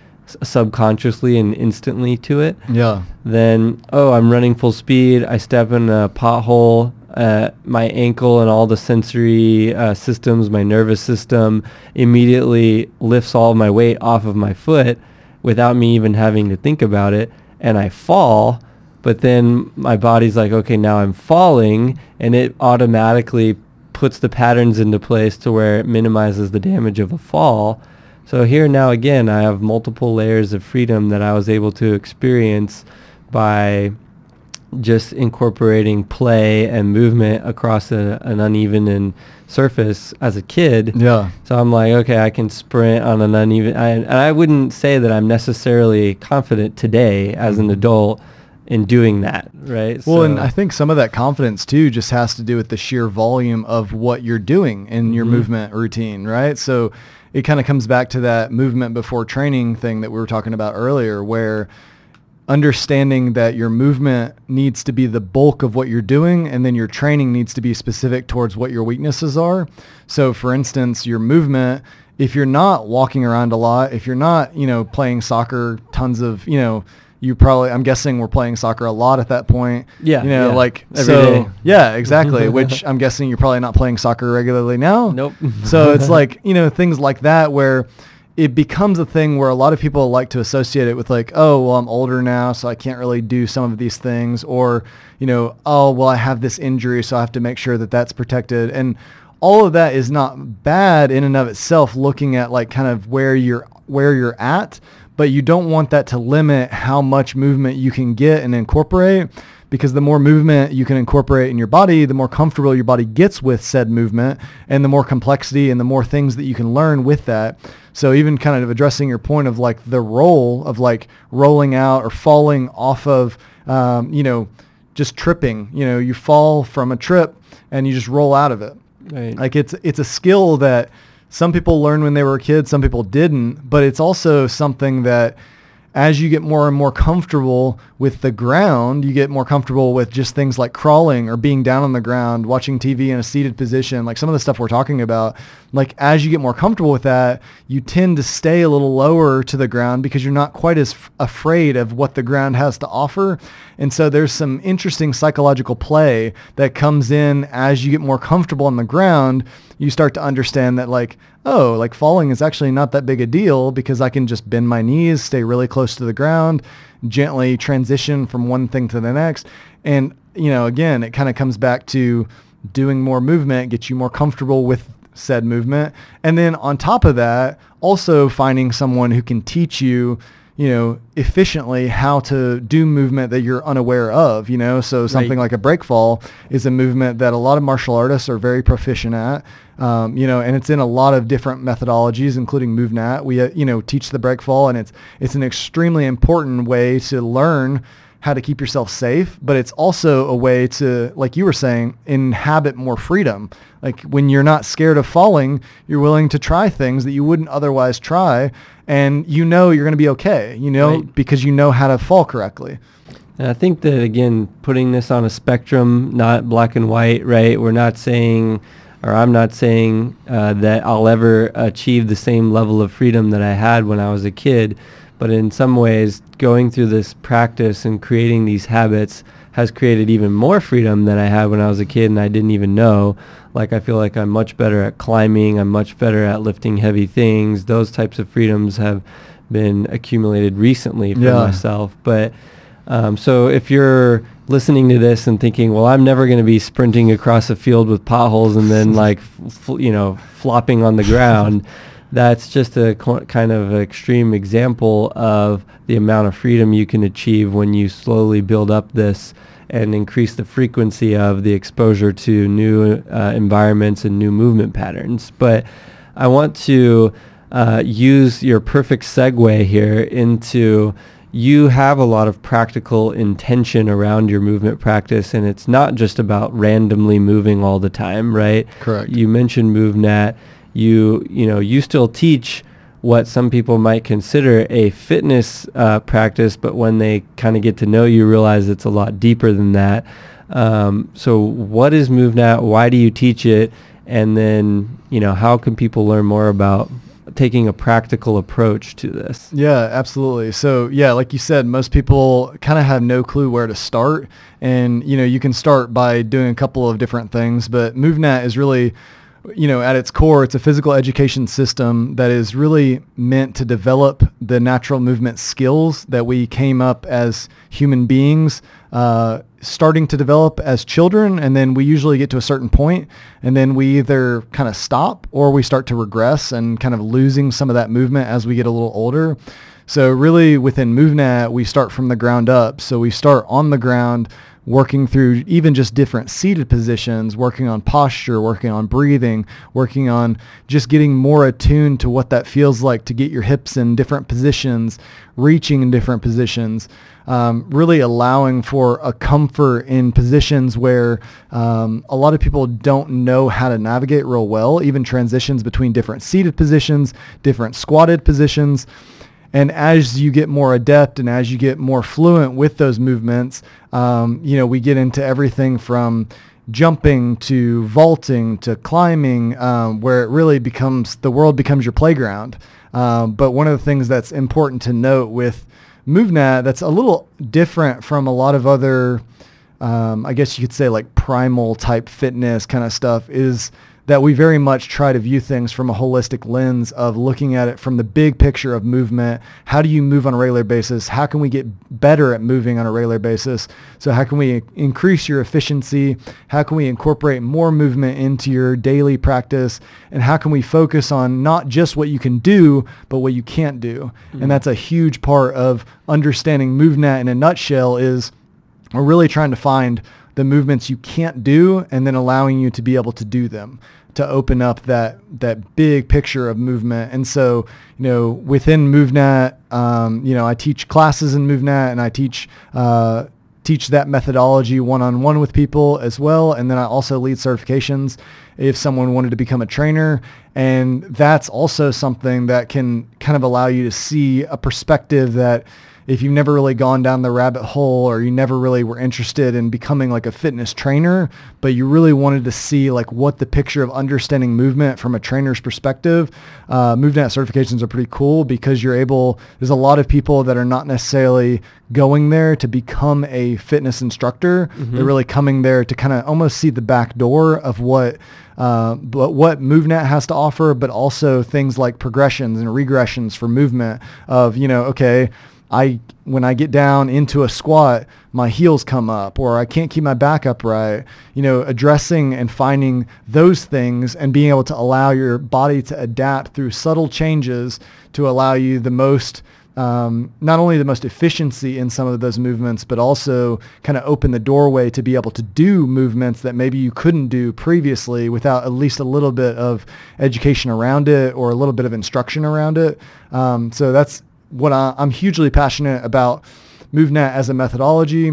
subconsciously and instantly to it Yeah. then oh i'm running full speed. I step in a pothole uh, my ankle and all the sensory uh, systems my nervous system immediately lifts all of my weight off of my foot without me even having to think about it and i fall. But then my body's like okay now i'm falling and it automatically puts the patterns into place to where it minimizes the damage of a fall so here now again, I have multiple layers of freedom that I was able to experience by just incorporating play and movement across a, an uneven and surface as a kid. Yeah. So I'm like, okay, I can sprint on an uneven. I, and I wouldn't say that I'm necessarily confident today as an adult in doing that, right? Mm-hmm. Well, and I think some of that confidence too just has to do with the sheer volume of what you're doing in your Mhm. movement routine, right? So it kind of comes back to that movement before training thing that we were talking about earlier where understanding that your movement needs to be the bulk of what you're doing and then your training needs to be specific towards what your weaknesses are. So for instance, your movement if you're not walking around a lot, if you're not, you know, playing soccer tons of, you know, you probably I'm guessing we're playing soccer a lot at that point. Yeah, You know, yeah. like Every so day. yeah, exactly, which I'm guessing you're probably not playing soccer regularly now. Nope. so it's like, you know, things like that where it becomes a thing where a lot of people like to associate it with like, oh, well, I'm older now, so I can't really do some of these things, or you know, oh, well, I have this injury, so I have to make sure that that's protected, and all of that is not bad in and of itself. Looking at like kind of where you're where you're at, but you don't want that to limit how much movement you can get and incorporate because the more movement you can incorporate in your body, the more comfortable your body gets with said movement and the more complexity and the more things that you can learn with that. So even kind of addressing your point of like the role of like rolling out or falling off of, um, you know, just tripping, you know, you fall from a trip and you just roll out of it. Right. Like it's it's a skill that some people learn when they were kids, some people didn't, but it's also something that as you get more and more comfortable with the ground, you get more comfortable with just things like crawling or being down on the ground, watching TV in a seated position, like some of the stuff we're talking about. Like as you get more comfortable with that, you tend to stay a little lower to the ground because you're not quite as f- afraid of what the ground has to offer. And so there's some interesting psychological play that comes in as you get more comfortable on the ground. You start to understand that like, oh, like falling is actually not that big a deal because I can just bend my knees, stay really close to the ground, gently transition from one thing to the next. And, you know, again, it kind of comes back to doing more movement, get you more comfortable with said movement. And then on top of that, also finding someone who can teach you you know, efficiently how to do movement that you're unaware of, you know, so something Right. like a break fall is a movement that a lot of martial artists are very proficient at, um, you know, and it's in a lot of different methodologies, including MovNat. We, uh, you know, teach the break fall and it's, it's an extremely important way to learn how to keep yourself safe, but it's also a way to, like you were saying, inhabit more freedom. Like when you're not scared of falling, you're willing to try things that you wouldn't otherwise try, and you know you're going to be okay. You know Right. because you know how to fall correctly. And I think that again, putting this on a spectrum, not black and white, right? We're not saying, or I'm not saying uh, that I'll ever achieve the same level of freedom that I had when I was a kid, but in some ways, going through this practice and creating these habits has created even more freedom than I had when I was a kid and I didn't even know. Like I feel like I'm much better at climbing, I'm much better at lifting heavy things. Those types of freedoms have been accumulated recently for yeah. myself. But um, so if you're listening to this and thinking, well, I'm never going to be sprinting across a field with potholes and then like, f- you know, flopping on the ground, that's just a co- kind of extreme example of the amount of freedom you can achieve when you slowly build up this and increase the frequency of the exposure to new uh, environments and new movement patterns. But I want to uh, use your perfect segue here into you have a lot of practical intention around your movement practice and it's not just about randomly moving all the time, right? Correct. You mentioned MovNat. You, you know, you still teach what some people might consider a fitness uh, practice, but when they kind of get to know you, realize it's a lot deeper than that. Um, so what is MovNat? Why do you teach it? And then, you know, how can people learn more about taking a practical approach to this. Yeah, absolutely. So yeah, like you said, most people kind of have no clue where to start. And, you know, you can start by doing a couple of different things, but MovNat is really you know, at its core, it's a physical education system that is really meant to develop the natural movement skills that we came up as human beings uh, starting to develop as children. And then we usually get to a certain point and then we either kind of stop or we start to regress and kind of losing some of that movement as we get a little older. So really within MovNat, we start from the ground up. So we start on the ground working through even just different seated positions, working on posture, working on breathing, working on just getting more attuned to what that feels like to get your hips in different positions, reaching in different positions, um, really allowing for a comfort in positions where um, a lot of people don't know how to navigate real well, even transitions between different seated positions, different squatted positions. And as you get more adept and as you get more fluent with those movements, um, you know, we get into everything from jumping to vaulting to climbing, um, where it really becomes the world becomes your playground. Um, but one of the things that's important to note with MovNat that's a little different from a lot of other, um, I guess you could say like primal type fitness kind of stuff is that we very much try to view things from a holistic lens of looking at it from the big picture of movement. How do you move on a regular basis? How can we get better at moving on a regular basis? So how can we increase your efficiency? How can we incorporate more movement into your daily practice? And how can we focus on not just what you can do, but what you can't do? Mm-hmm. And that's a huge part of understanding MovNat in a nutshell is we're really trying to find the movements you can't do and then allowing you to be able to do them to open up that that big picture of movement. And so, you know, within MovNat, um, you know, I teach classes in MovNat, and I teach uh, teach that methodology one-on-one with people as well. And then I also lead certifications if someone wanted to become a trainer. And that's also something that can kind of allow you to see a perspective that if you've never really gone down the rabbit hole or you never really were interested in becoming like a fitness trainer, but you really wanted to see like what the picture of understanding movement from a trainer's perspective, uh, MovNat certifications are pretty cool because you're able, there's a lot of people that are not necessarily going there to become a fitness instructor. Mm-hmm. They're really coming there to kind of almost see the back door of what uh, but what MovNat has to offer, but also things like progressions and regressions for movement of, you know, okay, I when I get down into a squat, my heels come up or I can't keep my back upright. You know, addressing and finding those things and being able to allow your body to adapt through subtle changes to allow you the most um, not only the most efficiency in some of those movements, but also kind of open the doorway to be able to do movements that maybe you couldn't do previously without at least a little bit of education around it or a little bit of instruction around it. Um, so that's what I, I'm hugely passionate about MovNat as a methodology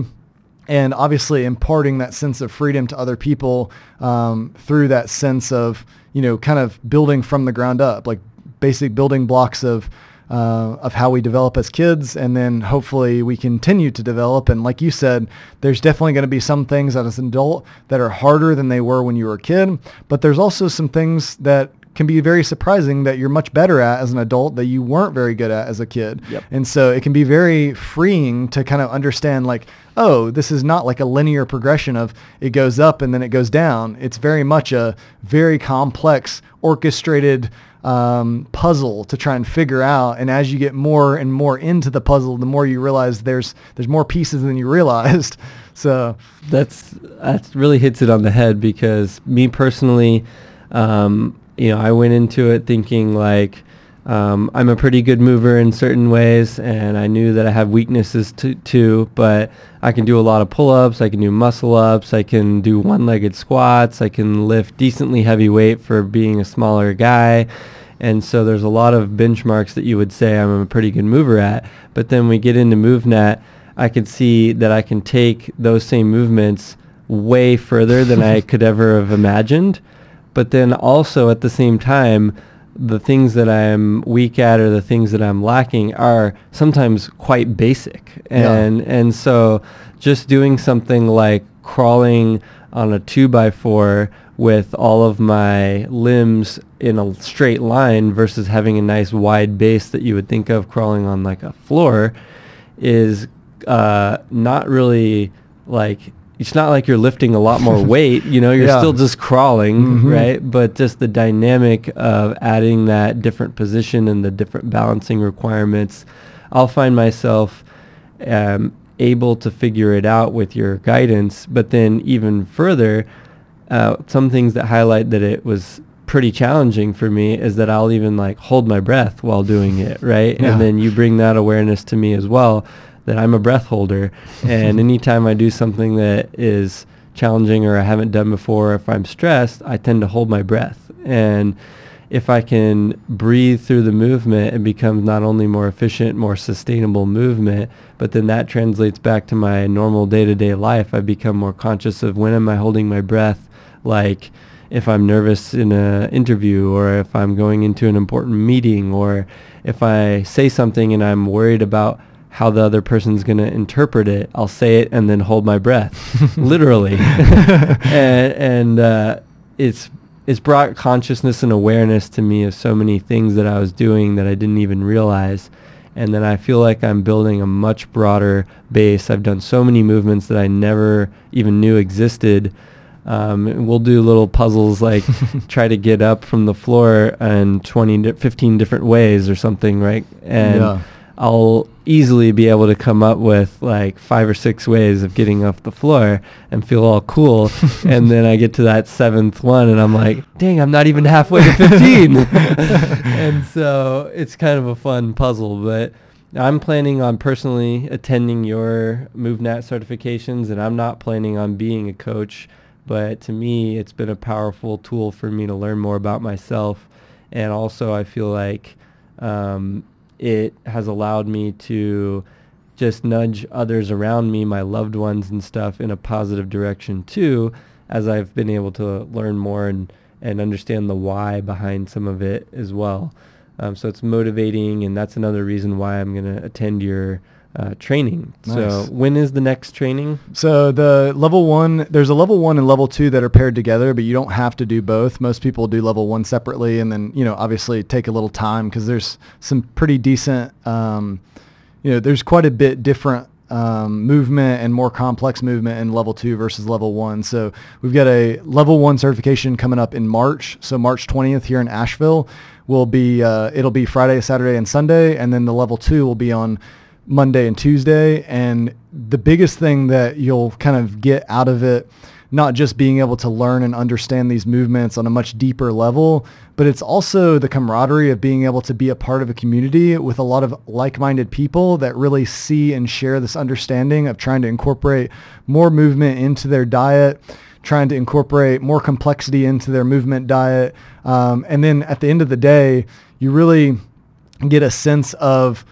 and obviously imparting that sense of freedom to other people um, through that sense of, you know, kind of building from the ground up, like basic building blocks of uh, of how we develop as kids, and then hopefully we continue to develop. And like you said, there's definitely going to be some things as an adult that are harder than they were when you were a kid, but there's also some things that can be very surprising that you're much better at as an adult that you weren't very good at as a kid. Yep. And so it can be very freeing to kind of understand like, oh, this is not like a linear progression of it goes up and then it goes down. It's very much a very complex, orchestrated um, puzzle to try and figure out. And as you get more and more into the puzzle, the more you realize there's there's more pieces than you realized. So that's that really hits it on the head because me personally, um, you know, I went into it thinking like um, I'm a pretty good mover in certain ways, and I knew that I have weaknesses to, too. But I can do a lot of pull-ups. I can do muscle-ups. I can do one-legged squats. I can lift decently heavy weight for being a smaller guy. And so there's a lot of benchmarks that you would say I'm a pretty good mover at. But then we get into MovNat, I could see that I can take those same movements way further than I could ever have imagined. But then also at the same time, the things that I'm weak at or the things that I'm lacking are sometimes quite basic. And yeah. and so just doing something like crawling on a two by four with all of my limbs in a straight line versus having a nice wide base that you would think of crawling on like a floor is uh, not really like it's not like you're lifting a lot more weight, you know, you're yeah. still just crawling, mm-hmm. right? But just the dynamic of adding that different position and the different balancing requirements, I'll find myself um, able to figure it out with your guidance. But then even further, uh, some things that highlight that it was pretty challenging for me is that I'll even like hold my breath while doing it, right? Yeah. And then you bring that awareness to me as well that I'm a breath holder. and anytime I do something that is challenging or I haven't done before, if I'm stressed, I tend to hold my breath. And if I can breathe through the movement, it becomes not only more efficient, more sustainable movement, but then that translates back to my normal day-to-day life. I become more conscious of when am I holding my breath, like if I'm nervous in an interview or if I'm going into an important meeting or if I say something and I'm worried about how the other person's going to interpret it. I'll say it and then hold my breath, literally. and and uh, it's it's brought consciousness and awareness to me of so many things that I was doing that I didn't even realize. And then I feel like I'm building a much broader base. I've done so many movements that I never even knew existed. Um, we'll do little puzzles like try to get up from the floor in 20, 15 different ways or something, right? And yeah. I'll easily be able to come up with like five or six ways of getting off the floor and feel all cool. and then I get to that seventh one and I'm like, dang, I'm not even halfway to 15. and so it's kind of a fun puzzle, but I'm planning on personally attending your MovNat certifications and I'm not planning on being a coach, but to me, it's been a powerful tool for me to learn more about myself. And also I feel like, um, it has allowed me to just nudge others around me, my loved ones and stuff, in a positive direction too, as I've been able to learn more and, and understand the why behind some of it as well. Um, so it's motivating, and that's another reason why I'm going to attend your uh, training. Nice. So when is the next training? So the level one, there's a level one and level two that are paired together, but you don't have to do both. Most people do level one separately, and then you know obviously take a little time because there's some pretty decent, um, you know, there's quite a bit different um, movement and more complex movement in level two versus level one. So we've got a level one certification coming up in March. So March 20th here in Asheville will be, uh, it'll be Friday, Saturday, and Sunday. And then the level two will be on Monday and Tuesday. And the biggest thing that you'll kind of get out of it, not just being able to learn and understand these movements on a much deeper level, but it's also the camaraderie of being able to be a part of a community with a lot of like-minded people that really see and share this understanding of trying to incorporate more movement into their diet, trying to incorporate more complexity into their movement diet. Um, and then at the end of the day, you really get a sense of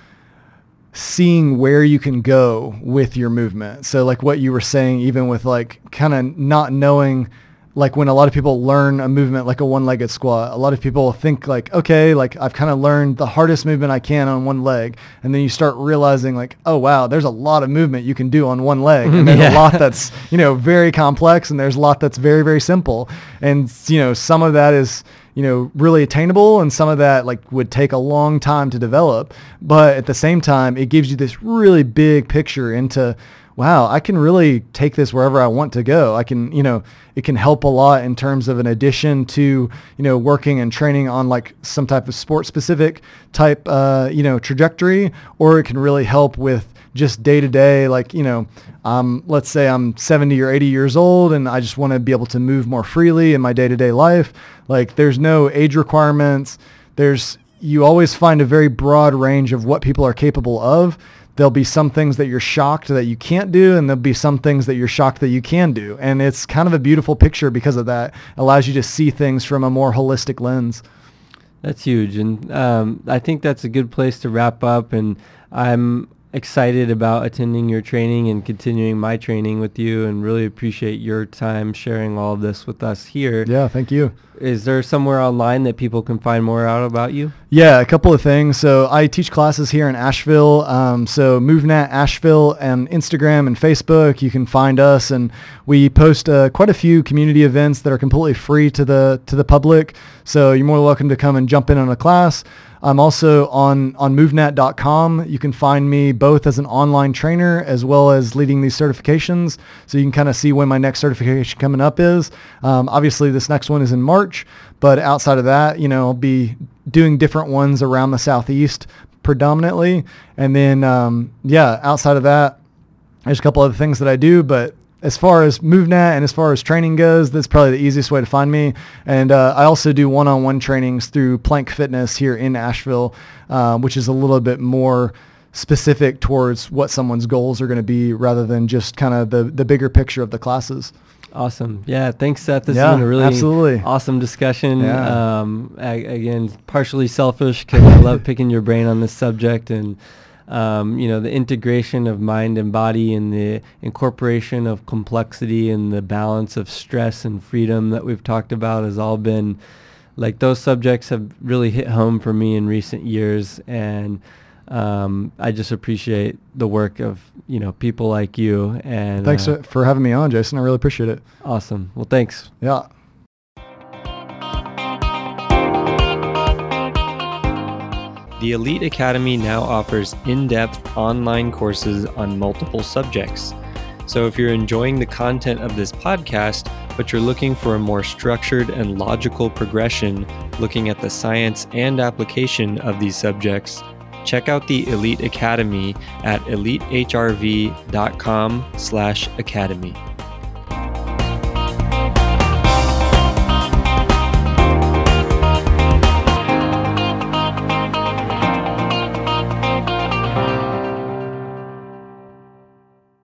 seeing where you can go with your movement. So like what you were saying, even with like kind of not knowing like when a lot of people learn a movement like a one-legged squat, a lot of people think like, okay, like I've kind of learned the hardest movement I can on one leg. And then you start realizing like, oh wow, there's a lot of movement you can do on one leg. And mm-hmm. there's Yeah. a lot that's, you know, very complex and there's a lot that's very, very simple. And, you know, some of that is, you know, really attainable and some of that like would take a long time to develop. But at the same time, it gives you this really big picture into, wow, I can really take this wherever I want to go. I can, you know, it can help a lot in terms of an addition to, you know, working and training on like some type of sport specific type, uh, you know, trajectory, or it can really help with just day to day, like, you know, um, let's say I'm 70 or 80 years old and I just want to be able to move more freely in my day to day life. Like there's no age requirements. There's, you always find a very broad range of what people are capable of. There'll be some things that you're shocked that you can't do, and there'll be some things that you're shocked that you can do. And it's kind of a beautiful picture because of that. allows you to see things from a more holistic lens. That's huge, and um, I think that's a good place to wrap up. And I'm excited about attending your training and continuing my training with you, and really appreciate your time sharing all of this with us here. Yeah, thank you. Is there somewhere online that people can find more out about you? Yeah, a couple of things. So I teach classes here in Asheville. Um, so MovNat Asheville and Instagram and Facebook. You can find us, and we post uh, quite a few community events that are completely free to the to the public. So you're more than welcome to come and jump in on a class. I'm also on on MovNat.com. You can find me both as an online trainer as well as leading these certifications. So you can kind of see when my next certification coming up is. Um, obviously, this next one is in March, but outside of that, you know, I'll be doing different ones around the southeast predominantly, and then um, yeah, outside of that, there's a couple other things that I do, but as far as MovNat and as far as training goes, that's probably the easiest way to find me. And uh, I also do one-on-one trainings through Plank Fitness here in Asheville, uh, which is a little bit more specific towards what someone's goals are going to be rather than just kind of the, the bigger picture of the classes. Awesome. Yeah. Thanks, Seth. This Yeah, has been a really absolutely. awesome discussion. Yeah. Um, a- again, partially selfish because I love picking your brain on this subject and, um, you know, the integration of mind and body and the incorporation of complexity and the balance of stress and freedom that we've talked about has all been like those subjects have really hit home for me in recent years. And, um, I just appreciate the work of, you know, people like you and Thanks uh, for having me on, Jason. I really appreciate it. awesome. Well, thanks. Yeah. The Elite Academy now offers in depth online courses on multiple subjects. So, if you're enjoying the content of this podcast, but you're looking for a more structured and logical progression looking at the science and application of these subjects, check out the Elite Academy at elitehrv.com/academy.